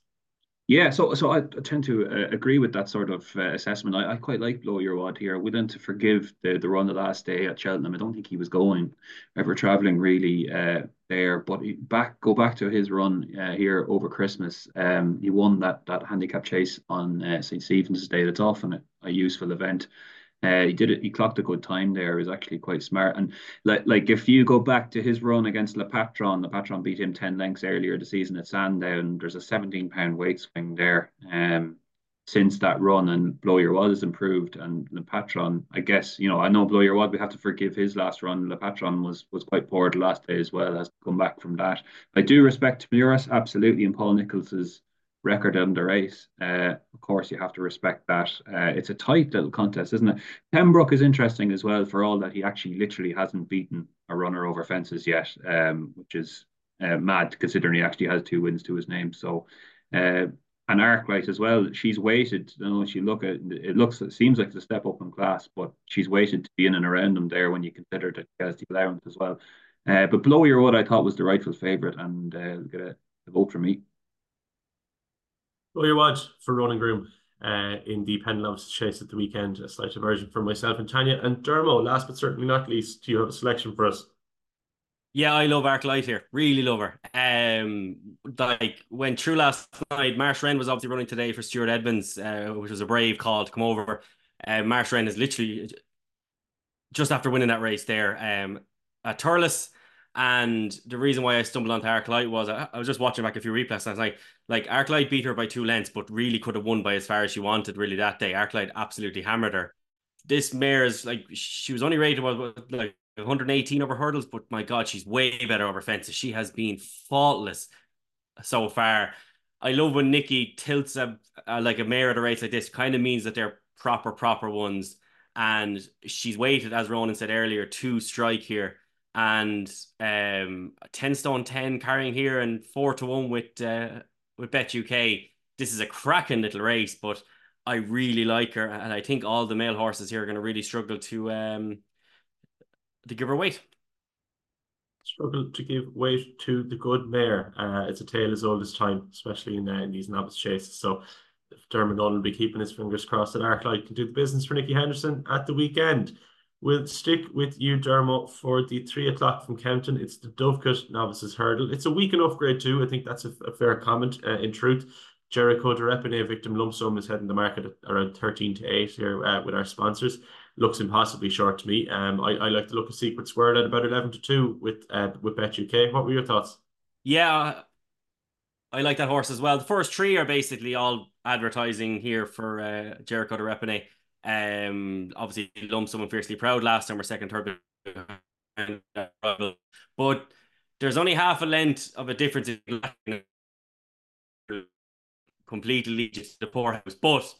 Yeah, so so I tend to uh, agree with that sort of uh, assessment. I, I quite like Blow Your Wad here. We then to forgive the the run the last day at Cheltenham. I don't think he was going ever traveling really uh, there, but back go back to his run uh, here over Christmas. Um, he won that that handicap chase on uh, St Stephen's Day. That's often a, a useful event. Uh, he did it. He clocked a good time there. He was actually quite smart. And like, like if you go back to his run against Le Patron, Le Patron beat him ten lengths earlier the season at Sandown. There's a 17 pound weight swing there. Um, since that run and Blow Your Wad has improved and Le Patron, I guess you know I know Blow Your Wad we have to forgive his last run. Le Patron was was quite poor the last day as well. Has come back from that. I do respect Muras absolutely, and Paul Nicholls' record the race. Uh, of course, you have to respect that. Uh, it's a tight little contest, isn't it? Pembroke is interesting as well for all that he actually literally hasn't beaten a runner over fences yet, um, which is uh, mad considering he actually has two wins to his name. So, uh, and Arclight as well. She's waited. You know, she look at it looks it seems like it's a step up in class, but she's waited to be in and around them there when you consider that she has the allowance as well. Uh, but Blow Your Wad, I thought was the rightful favourite, and uh, get a, a vote from me. Blow Your Wad for Ronan Groome uh, in the Pendil Novices Chase at the weekend. A slight diversion for myself and Tanya. And Dermo, last but certainly not least, do you have a selection for us? Yeah, I love Arclight here. Really love her. Um, like went through last night, Marsh Wren was obviously running today for Stuart Edmunds, uh, which was a brave call to come over. Uh, Marsh Wren is literally just after winning that race there um, at Thurles. And the reason why I stumbled onto Arclight was I, I was just watching back a few replays and I was like, like Arclight beat her by two lengths, but really could have won by as far as she wanted really that day. Arclight absolutely hammered her. This mare is like she was only rated with like 118 over hurdles, but my God, she's way better over fences. She has been faultless so far. I love when Nicky tilts a, a like a mare at a race like this. Kind of means that they're proper, proper ones. And she's waited, as Ronan said earlier, to strike here and um 10 stone 10 carrying here and 4 to 1 with uh, with Bet UK. This is a cracking little race, but I really like her and I think all the male horses here are going to really struggle to um to give her weight. Struggle to give weight to the good mare. Uh, it's a tale as old as time, especially in, uh, in these novice chases. So Dermot will be keeping his fingers crossed that Arclight can do the business for Nicky Henderson at the weekend. We'll stick with you, Dermo, for the three o'clock from Kempton. It's the Dovecote Novices Hurdle. It's a weak enough grade two. I think that's a, a fair comment. Uh, in truth, Jeriko Du Reponet victim lump sum is heading the market at around 13 to 8 here uh, with our sponsors. Looks impossibly short to me. Um, I, I like to look at Secret Squirrel at about 11 to 2 with uh, with Bet UK. What were your thoughts? Yeah, I like that horse as well. The first three are basically all advertising here for uh, Jeriko Du Reponet. Um, obviously, lump someone fiercely proud last time or second, third, but there's only half a length of a difference in completely just the poorhouse. But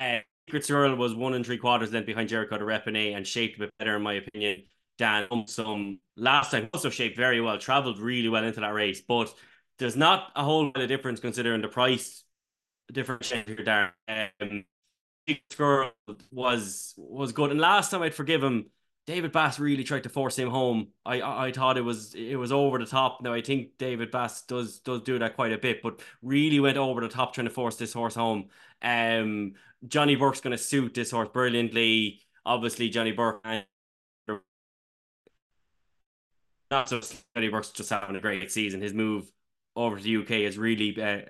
uh, Secret Squirrel was one and three quarters length behind Jeriko Du Reponet and shaped a bit better, in my opinion, than some last time. Also shaped very well, traveled really well into that race, but there's not a whole lot of difference considering the price differentiator there. Um, Squirrel was was good, and last time I'd forgive him. David Bass really tried to force him home. I, I, I thought it was it was over the top. Now I think David Bass does does do that quite a bit, but really went over the top trying to force this horse home. Um, Johnny Burke's going to suit this horse brilliantly. Obviously, Johnny Burke. and Not just Johnny Burke's just having a great season. His move over to the UK has really uh,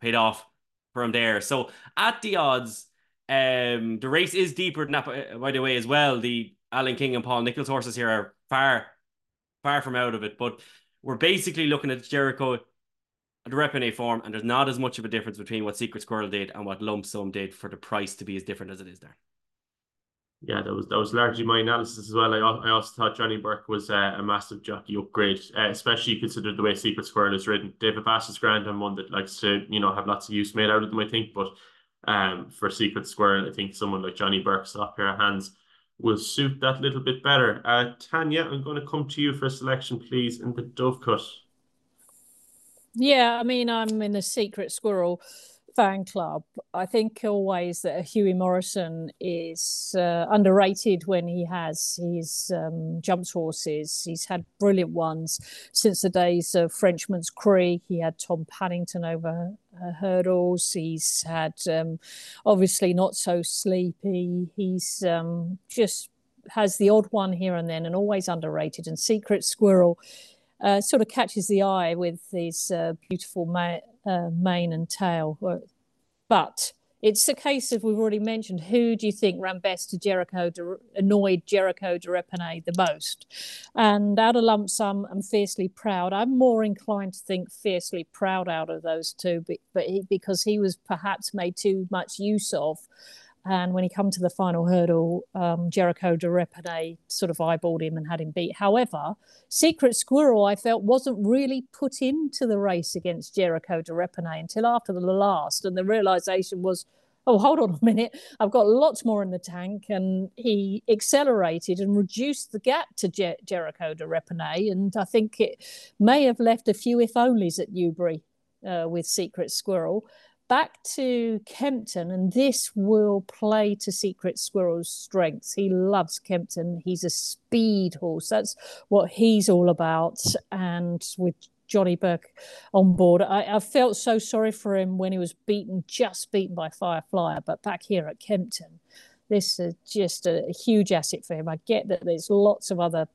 paid off for him there. So at the odds, um, the race is deeper than that, by the way, as well. The Alan King and Paul Nicholls horses here are far, far from out of it. But we're basically looking at Jericho, the Repine form, and there's not as much of a difference between what Secret Squirrel did and what Lump Sum did for the price to be as different as it is there. Yeah, that was that was largely my analysis as well. I, I also thought Johnny Burke was uh, a massive jockey upgrade, uh, especially considered the way Secret Squirrel is ridden. David Bass is grand and one that likes to you know have lots of use made out of them. I think, but um, for Secret Squirrel, I think someone like Johnny Burke's off pair of hands will suit that little bit better. Uh, Tanya, I'm going to come to you for a selection, please, in the dove cut. Yeah, I mean, I'm in the Secret Squirrel fan club. I think always that Hughie Morrison is uh, underrated when he has his um, jumps horses. He's had brilliant ones since the days of Frenchman's Creek. He had Tom Paddington over uh, hurdles. He's had um, obviously not so sleepy. He's um, just has the odd one here and then and always underrated. And Secret Squirrel uh, sort of catches the eye with his uh, beautiful ma- uh, mane and tail. But it's a case of we've already mentioned who do you think ran best to Jericho, de, annoyed Jeriko Du Reponet the most? And out of lump sum and fiercely proud, I'm more inclined to think fiercely proud out of those two, but, but he, because he was perhaps made too much use of. And when he come to the final hurdle, um, Jeriko Du Reponet sort of eyeballed him and had him beat. However, Secret Squirrel, I felt, wasn't really put into the race against Jeriko Du Reponet until after the last. And the realization was, oh, hold on a minute, I've got lots more in the tank. And he accelerated and reduced the gap to Jer- Jeriko Du Reponet. And I think it may have left a few if onlys at Newbury uh, with Secret Squirrel back to Kempton, and this will play to Secret Squirrel's strengths. He loves Kempton. He's a speed horse. That's what he's all about. And with Johnny Burke on board, I, I felt so sorry for him when he was beaten, just beaten by Fireflyer. But back here at Kempton, this is just a, a huge asset for him. I get that there's lots of other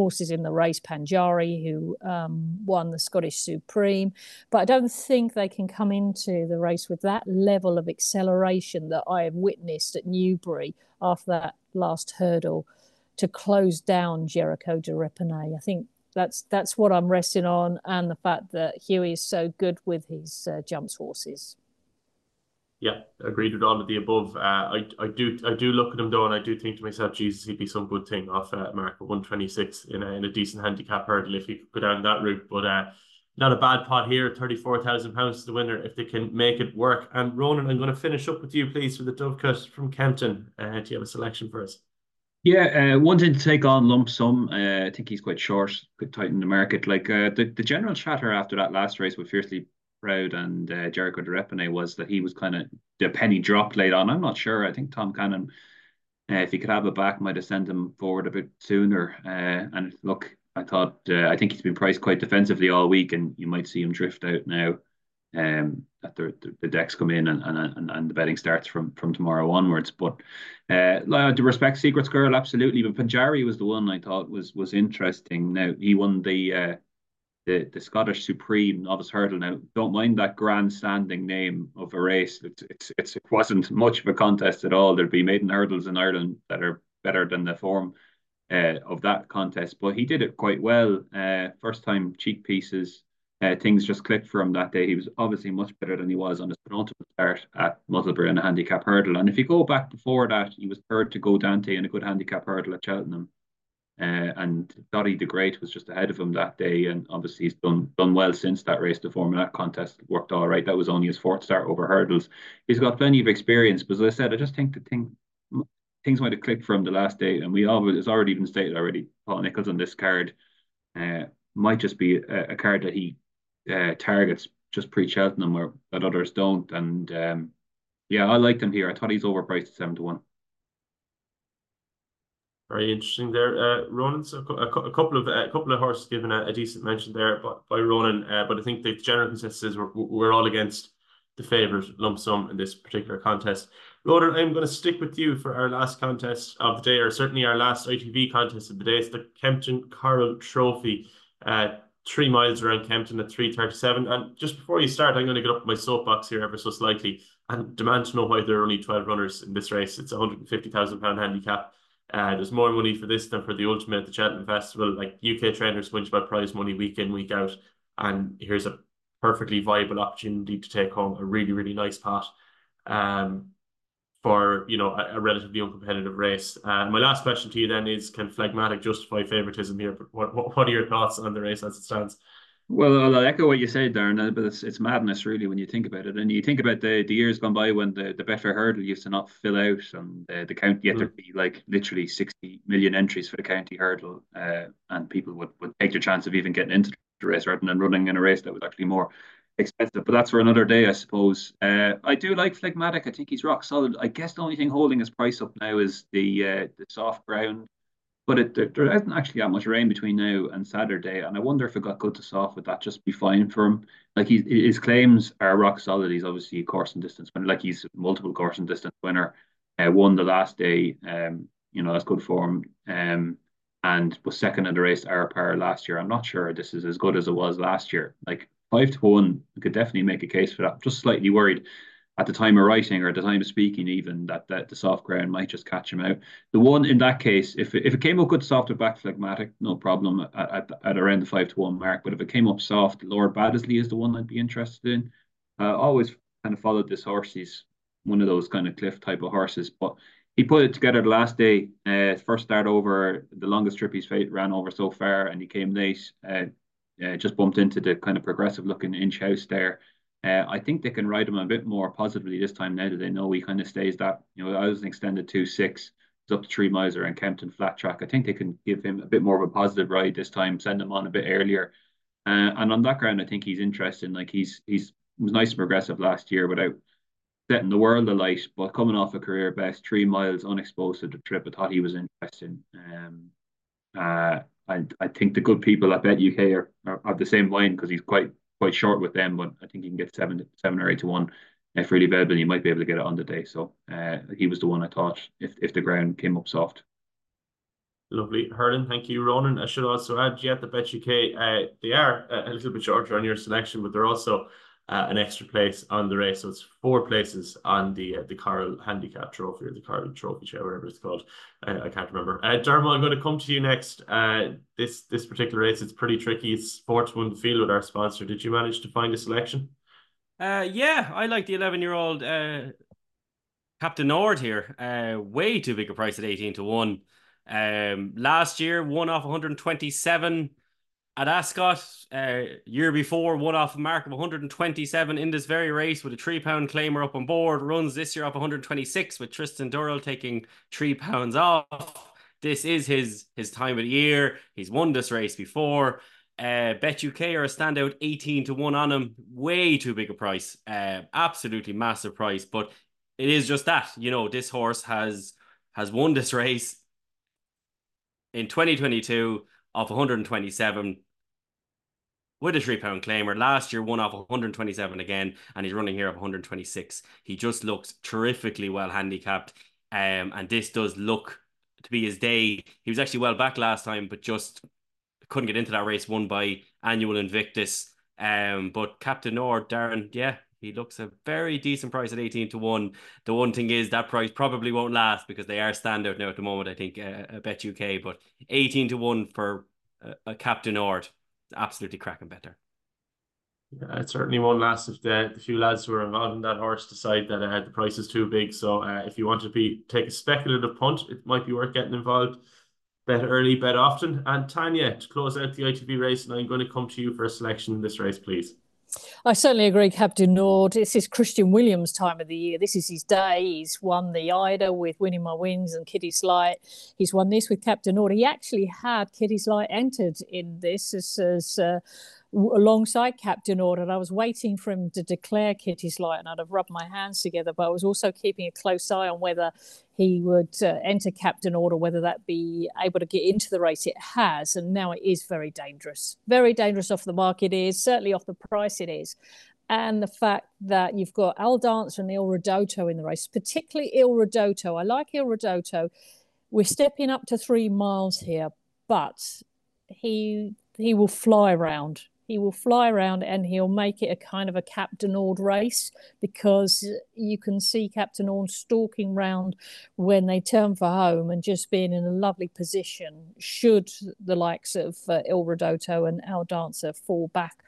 horses in the race, Panjari, who um, won the Scottish Supreme. But I don't think they can come into the race with that level of acceleration that I have witnessed at Newbury after that last hurdle to close down Jeriko Du Reponet. I think that's that's what I'm resting on, and the fact that Hughie is so good with his uh, jumps horses. Yeah, agreed with all of the above. Uh, I I do I do look at him though, and I do think to myself, Jesus, he'd be some good thing off uh, mark one twenty six in a in a decent handicap hurdle if he could go down that route. But uh, not a bad pot here, thirty four thousand pounds to the winner if they can make it work. And Ronan, I'm going to finish up with you, please, for the Dovecote from Kempton. Uh, do you have a selection for us? Yeah, uh, wanting to take on lump sum. Uh, I think he's quite short, quite tight in the market. Like uh, the the general chatter after that last race with fiercely Proud and uh, Jeriko Du Reponet was that he was kind of the penny dropped late on. I'm not sure. I think Tom Cannon, uh, if he could have it back, might have sent him forward a bit sooner. Uh, and look, I thought uh, I think he's been priced quite defensively all week, and you might see him drift out now. Um, that the, the decks come in and, and and the betting starts from from tomorrow onwards. But uh, to respect Secret Squirrel, absolutely. But Panjari was the one I thought was was interesting. Now he won the uh, the, the Scottish Supreme novice hurdle. Now, don't mind that grandstanding name of a race. It's, it's, it's, it wasn't much of a contest at all. There'd be maiden hurdles in Ireland that are better than the form uh, of that contest, but he did it quite well. Uh, first time cheek pieces, uh, things just clicked for him that day. He was obviously much better than he was on his penultimate start at Musselburgh in a handicap hurdle. And if you go back before that, he was third to Go Dante in a good handicap hurdle at Cheltenham. Uh, and Doddiethegreat was just ahead of him that day, and obviously he's done done well since that race. The form of that contest worked all right. That was only his fourth start over hurdles. He's got plenty of experience, but as I said, I just think the thing things might have clicked for him the last day, and we always it's already been stated already. Paul Nicholls on this card uh, might just be a, a card that he uh, targets just pre-Cheltenham where that others don't. And um, yeah, I liked him here. I thought he's overpriced at seven to one. Very interesting there, uh, Ronan. So a, a, couple of a couple of horses given a, a decent mention there by, by Ronan, uh, but I think the general consensus is we're, we're all against the favourite lump sum in this particular contest. Ronan, I'm going to stick with you for our last contest of the day, or certainly our last ITV contest of the day. It's the Kempton Coral Trophy. Uh, three miles around Kempton at 337. And just before you start, I'm going to get up my soapbox here ever so slightly and demand to know why there are only 12 runners in this race. It's a £150,000 handicap. Uh, there's more money for this than for the ultimate at the Cheltenham Festival. Like UK trainers win about prize money week in, week out. And here's a perfectly viable opportunity to take home a really, really nice pot um, for you know a, a relatively uncompetitive race. Uh, my last question to you then is: Can phlegmatic justify favouritism here? But What, what, what are your thoughts on the race as it stands? Well, I'll echo what you said, Darren, uh, but it's, it's madness really when you think about it. And you think about the, the years gone by when the, the Betfair hurdle used to not fill out and uh, the county, yet mm. there'd be like literally 60 million entries for the county hurdle. Uh, and people would, would take their chance of even getting into the race rather than running in a race that was actually more expensive. But that's for another day, I suppose. Uh, I do like Phlegmatic. I think he's rock solid. I guess the only thing holding his price up now is the uh, the soft ground but it, there, there isn't actually that much rain between now and Saturday, and I wonder if it got good to soft, would that just be fine for him? Like he, his claims are rock solid. He's obviously a course and distance winner, like he's multiple course and distance winner. Uh, won the last day, um, you know that's good for him. Um, and was second in the race Our Par last year. I'm not sure this is as good as it was last year. Like five to one, could definitely make a case for that. I'm just slightly worried at the time of writing or at the time of speaking, even that, that the soft ground might just catch him out. The one in that case, if if it came up good soft or back phlegmatic, no problem at, at, at, around the five to one mark. But if it came up soft, Lord Baddesley is the one I'd be interested in. Uh, always kind of followed this horse. He's one of those kind of cliff type of horses, but he put it together the last day. Uh, first start over the longest trip he's ran over so far, and he came late. Uh, uh, just bumped into the kind of progressive looking inch house there uh, I think they can ride him a bit more positively this time now that they know he kind of stays that, you know, I was an extended two six, he's up to three miles around Kempton flat track. I think they can give him a bit more of a positive ride this time, send him on a bit earlier. Uh, and on that ground, I think he's interesting. Like he's he's was nice and progressive last year without setting the world alight, but coming off a career best, three miles unexposed to the trip, I thought he was interesting. Um, uh, I I think the good people at Bet UK are, are, are the same line because he's quite quite short with them, but I think you can get seven, seven or eight to one. If really available, you might be able to get it on the day. So uh, he was the one I thought if if the ground came up soft. Lovely, Hernan. Thank you, Ronan. I should also add, yet the Bet UK, uh, they are a little bit shorter on your selection, but they're also uh, an extra place on the race. So it's four places on the uh, the Coral Handicap Trophy or the Carl Trophy Show, whatever it's called. Uh, I can't remember. Uh, I'm going to come to you next. Uh, this this particular race, it's pretty tricky. It's to one field with our sponsor. Did you manage to find a selection? Uh, yeah, I like the 11 year old uh, Cap Du Nord here. Uh, way too big a price at 18 to 1. Um, last year, one off 127 at Ascot, uh, year before, one off a mark of 127 in this very race with a three pound claimer up on board. Runs this year off 126 with Tristan Durrell taking three pounds off. This is his his time of the year. He's won this race before. Uh, Bet UK are a standout 18 to 1 on him. Way too big a price. Uh, absolutely massive price. But it is just that. You know, this horse has has won this race in 2022 off 127 with a three pound claimer. Last year, one off 127 again, and he's running here of 126. He just looks terrifically well handicapped. Um, and this does look to be his day. He was actually well back last time, but just couldn't get into that race won by Annual Invictus. Um, but Cap Du Nord, Darren, yeah, he looks a very decent price at 18 to 1. The one thing is that price probably won't last because they are standout now at the moment, I think, uh, uh Bet UK. But 18 to 1 for uh, a Cap Du Nord absolutely cracking better. Yeah, it certainly won't last if the, the few lads who are involved in that horse decide that uh, the price is too big. So uh, if you want to be take a speculative punt, it might be worth getting involved. Bet early, bet often. And Tanya, to close out the ITV race, and I'm going to come to you for a selection in this race, please. I certainly agree, Cap Du Nord. This is Christian Williams' time of the year. This is his day. He's won the Eider with Winning My Wins and Kitty's Light. He's won this with Captain Nord. He actually had Kitty's Light entered in this as, as uh, alongside Cap Du Nord. I was waiting for him to declare Kitty's Light, and I'd have rubbed my hands together. But I was also keeping a close eye on whether he would uh, enter Cap Du Nord, whether that be able to get into the race. It has, and now it is very dangerous. Very dangerous off the market is certainly off the price it is. And the fact that you've got Al Dancer and Il Ridoto in the race, particularly Il Ridoto. I like Il Ridoto. We're stepping up to three miles here, but he he will fly around he will fly around and he'll make it a kind of a Cap Du Nord race because you can see Cap Du Nord stalking round when they turn for home and just being in a lovely position should the likes of uh, Il Ridoto and Al Dancer fall back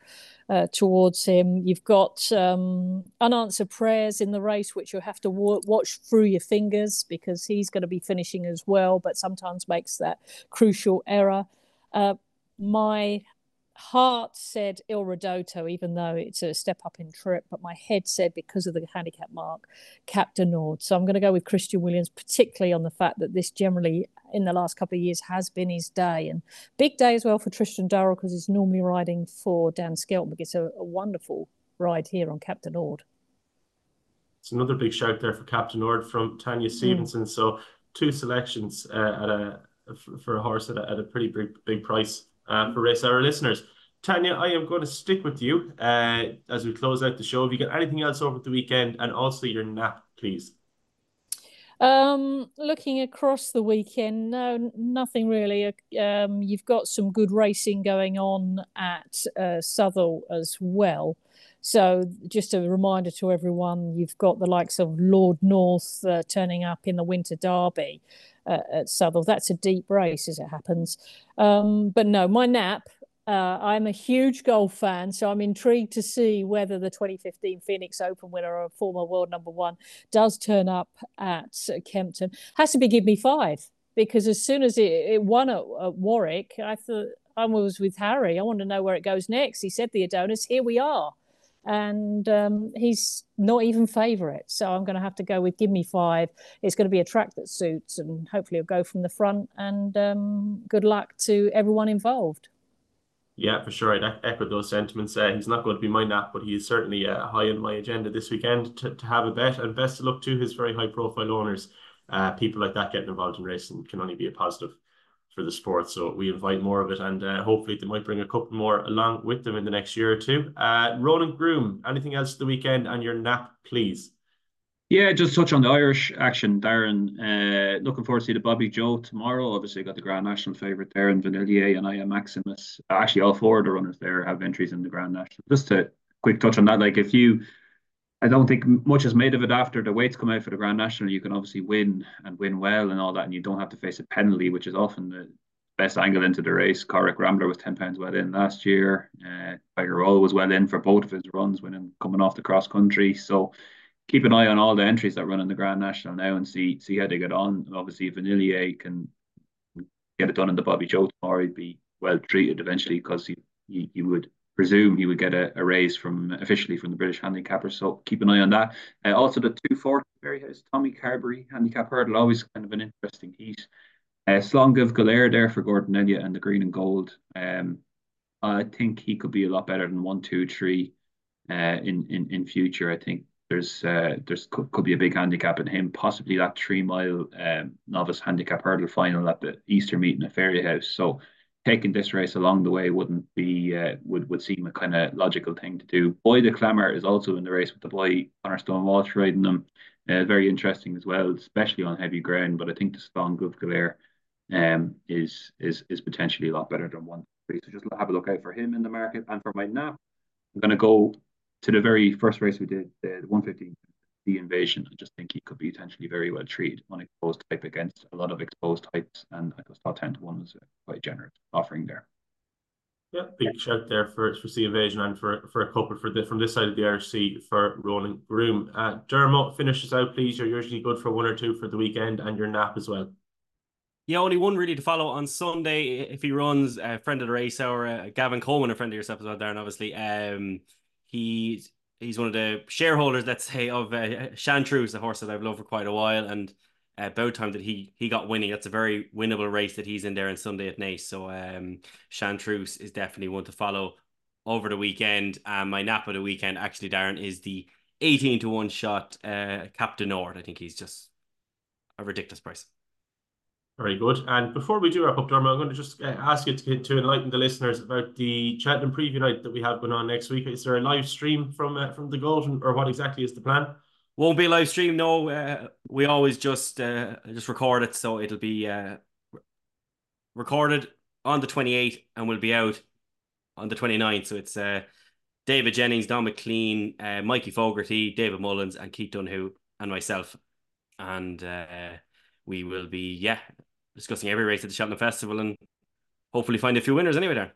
uh, towards him. You've got um, unanswered prayers in the race, which you'll have to w- watch through your fingers because he's going to be finishing as well, but sometimes makes that crucial error. Uh, my heart said Il Ridoto, even though it's a step up in trip, but my head said because of the handicap mark, Cap Du Nord. So I'm going to go with Christian Williams, particularly on the fact that this generally in the last couple of years has been his day. And big day as well for Tristan Durrell because he's normally riding for Dan Skelton, but gets a, a wonderful ride here on Cap Du Nord. It's another big shout there for Cap Du Nord from Tanya hmm. Stevenson. Mm. So two selections uh, at a for a horse at a, at a pretty big big price uh, for race hour listeners. Tanya, I am going to stick with you uh, as we close out the show. Have you got anything else over the weekend and also your nap, please? Um, looking across the weekend, no, nothing really. Um, you've got some good racing going on at uh, Southwell as well. So, just a reminder to everyone, you've got the likes of Lord North uh, turning up in the Winter Derby uh, at Southwell. That's a deep race as it happens. Um, but no, my nap uh, I'm a huge golf fan, so I'm intrigued to see whether the 2015 Phoenix Open winner, or former world number one, does turn up at Kempton. Has to be give me five because as soon as it, it won at, at, Warwick, I thought I was with Harry. I want to know where it goes next. He said the Adonis. Here we are, and um, he's not even favourite. So I'm going to have to go with give me five. It's going to be a track that suits, and hopefully it'll go from the front. And um, good luck to everyone involved. Yeah, for sure. I'd echo those sentiments. Uh, he's not going to be my nap, but he is certainly uh, high on my agenda this weekend to, to have a bet. And best of luck to his very high profile owners. Uh, people like that getting involved in racing can only be a positive for the sport. So we invite more of it, and uh, hopefully they might bring a couple more along with them in the next year or two. Uh, Ronan Groome, anything else the weekend and your nap, please? Yeah, just touch on the Irish action, Darren. Uh, looking forward to see the Bobbyjo tomorrow. Obviously, got the Grand National favourite there, and Vanillier and I am Maximus. Actually, all four of the runners there have entries in the Grand National. Just a quick touch on that, like if you, I don't think much is made of it after the weights come out for the Grand National. You can obviously win and win well and all that, and you don't have to face a penalty, which is often the best angle into the race. Corach Rambler was ten pounds well in last year. Uh, Tiger Roll was well in for both of his runs, winning coming off the cross country. So keep an eye on all the entries that run in the Grand National now and see see how they get on. Obviously, Vanillier can get it done in the Bobbyjo tomorrow. He'd be well treated eventually because he, he, he would presume he would get a, a raise from officially from the British handicapper. So keep an eye on that. Uh, also, the 240 has Tommy Carberry handicap hurdle, always kind of an interesting heat. Uh, Slongiv Golair there for Gordon Elliott and the green and gold. Um, I think he could be a lot better than one, two, three uh, in, in, in future. I think there's uh, there's could, could be a big handicap in him. Possibly that three mile um, novice handicap hurdle final at the Easter meeting at Fairyhouse. So taking this race along the way wouldn't be uh, would would seem a kind of logical thing to do. Boy the Clamor is also in the race with the boy Conor Stone Walsh riding them. Uh, very interesting as well, especially on heavy ground. But I think the strong Gov Galair um is is is potentially a lot better than one. three. So just have a look out for him in the market. And for my nap, I'm going to go to the very first race we did, the, the 115, the invasion, I just think he could be potentially very well treated on exposed type against a lot of exposed types. And I just thought 10 to 1 was a quite generous offering there. Yeah, big shout there for for the invasion and for for a couple for the from this side of the RC for Ronan Groome. Uh, Dermot, finishes out, please. You're usually good for one or two for the weekend and your nap as well. Yeah, only one really to follow on Sunday if he runs. A friend of the race hour, uh, Gavin Coleman, a friend of yourself as well, Darren. Obviously, um, he's he's one of the shareholders, let's say, of uh, Chantreuse, a horse that I've loved for quite a while, and uh, about time that he he got winning. That's a very winnable race that he's in there on Sunday at Naas. So um, Chantreuse is definitely one to follow. over the weekend. And my nap of the weekend, actually, Darren, is the 18 to 1 shot uh, Cap Du Nord. I think he's just a ridiculous price. Very good. And before we do wrap up, Dermot, I'm going to just uh, ask you to, to enlighten the listeners about the Cheltenham preview night that we have going on next week. Is there a live stream from uh, from the Golden, or what exactly is the plan? Won't be a live stream. No, uh, we always just uh, just record it, so it'll be uh, recorded on the 28th and we'll be out on the 29th. So it's uh, David Jennings, Donn McClean, Mikey Fogarty, David Mullins, and Keith Donoghue, and myself. And we will be, yeah, discussing every race at the Cheltenham Festival and hopefully find a few winners anyway there.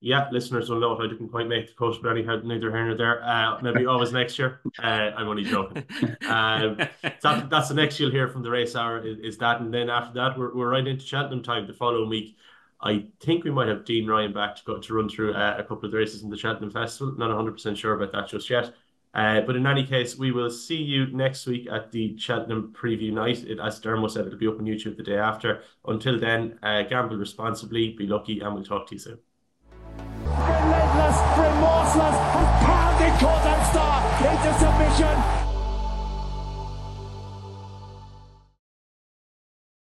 Yeah, listeners will know I didn't quite make the coast, but anyhow, neither here nor there. Uh, maybe always next year. Uh, I'm only joking. Um, that, that's the next you'll hear from the race hour is, is that, and then after that, we're, we're right into Cheltenham time the following week. I think we might have Dean Ryan back to go to run through uh, a couple of the races in the Cheltenham Festival. Not 100% sure about that just yet. Uh, but in any case, we will see you next week at the Cheltenham preview night. It, as Dermo said, it'll be up on YouTube the day after. Until then, uh, gamble responsibly, be lucky, and we'll talk to you soon. Relentless, remorseless, and Star into submission.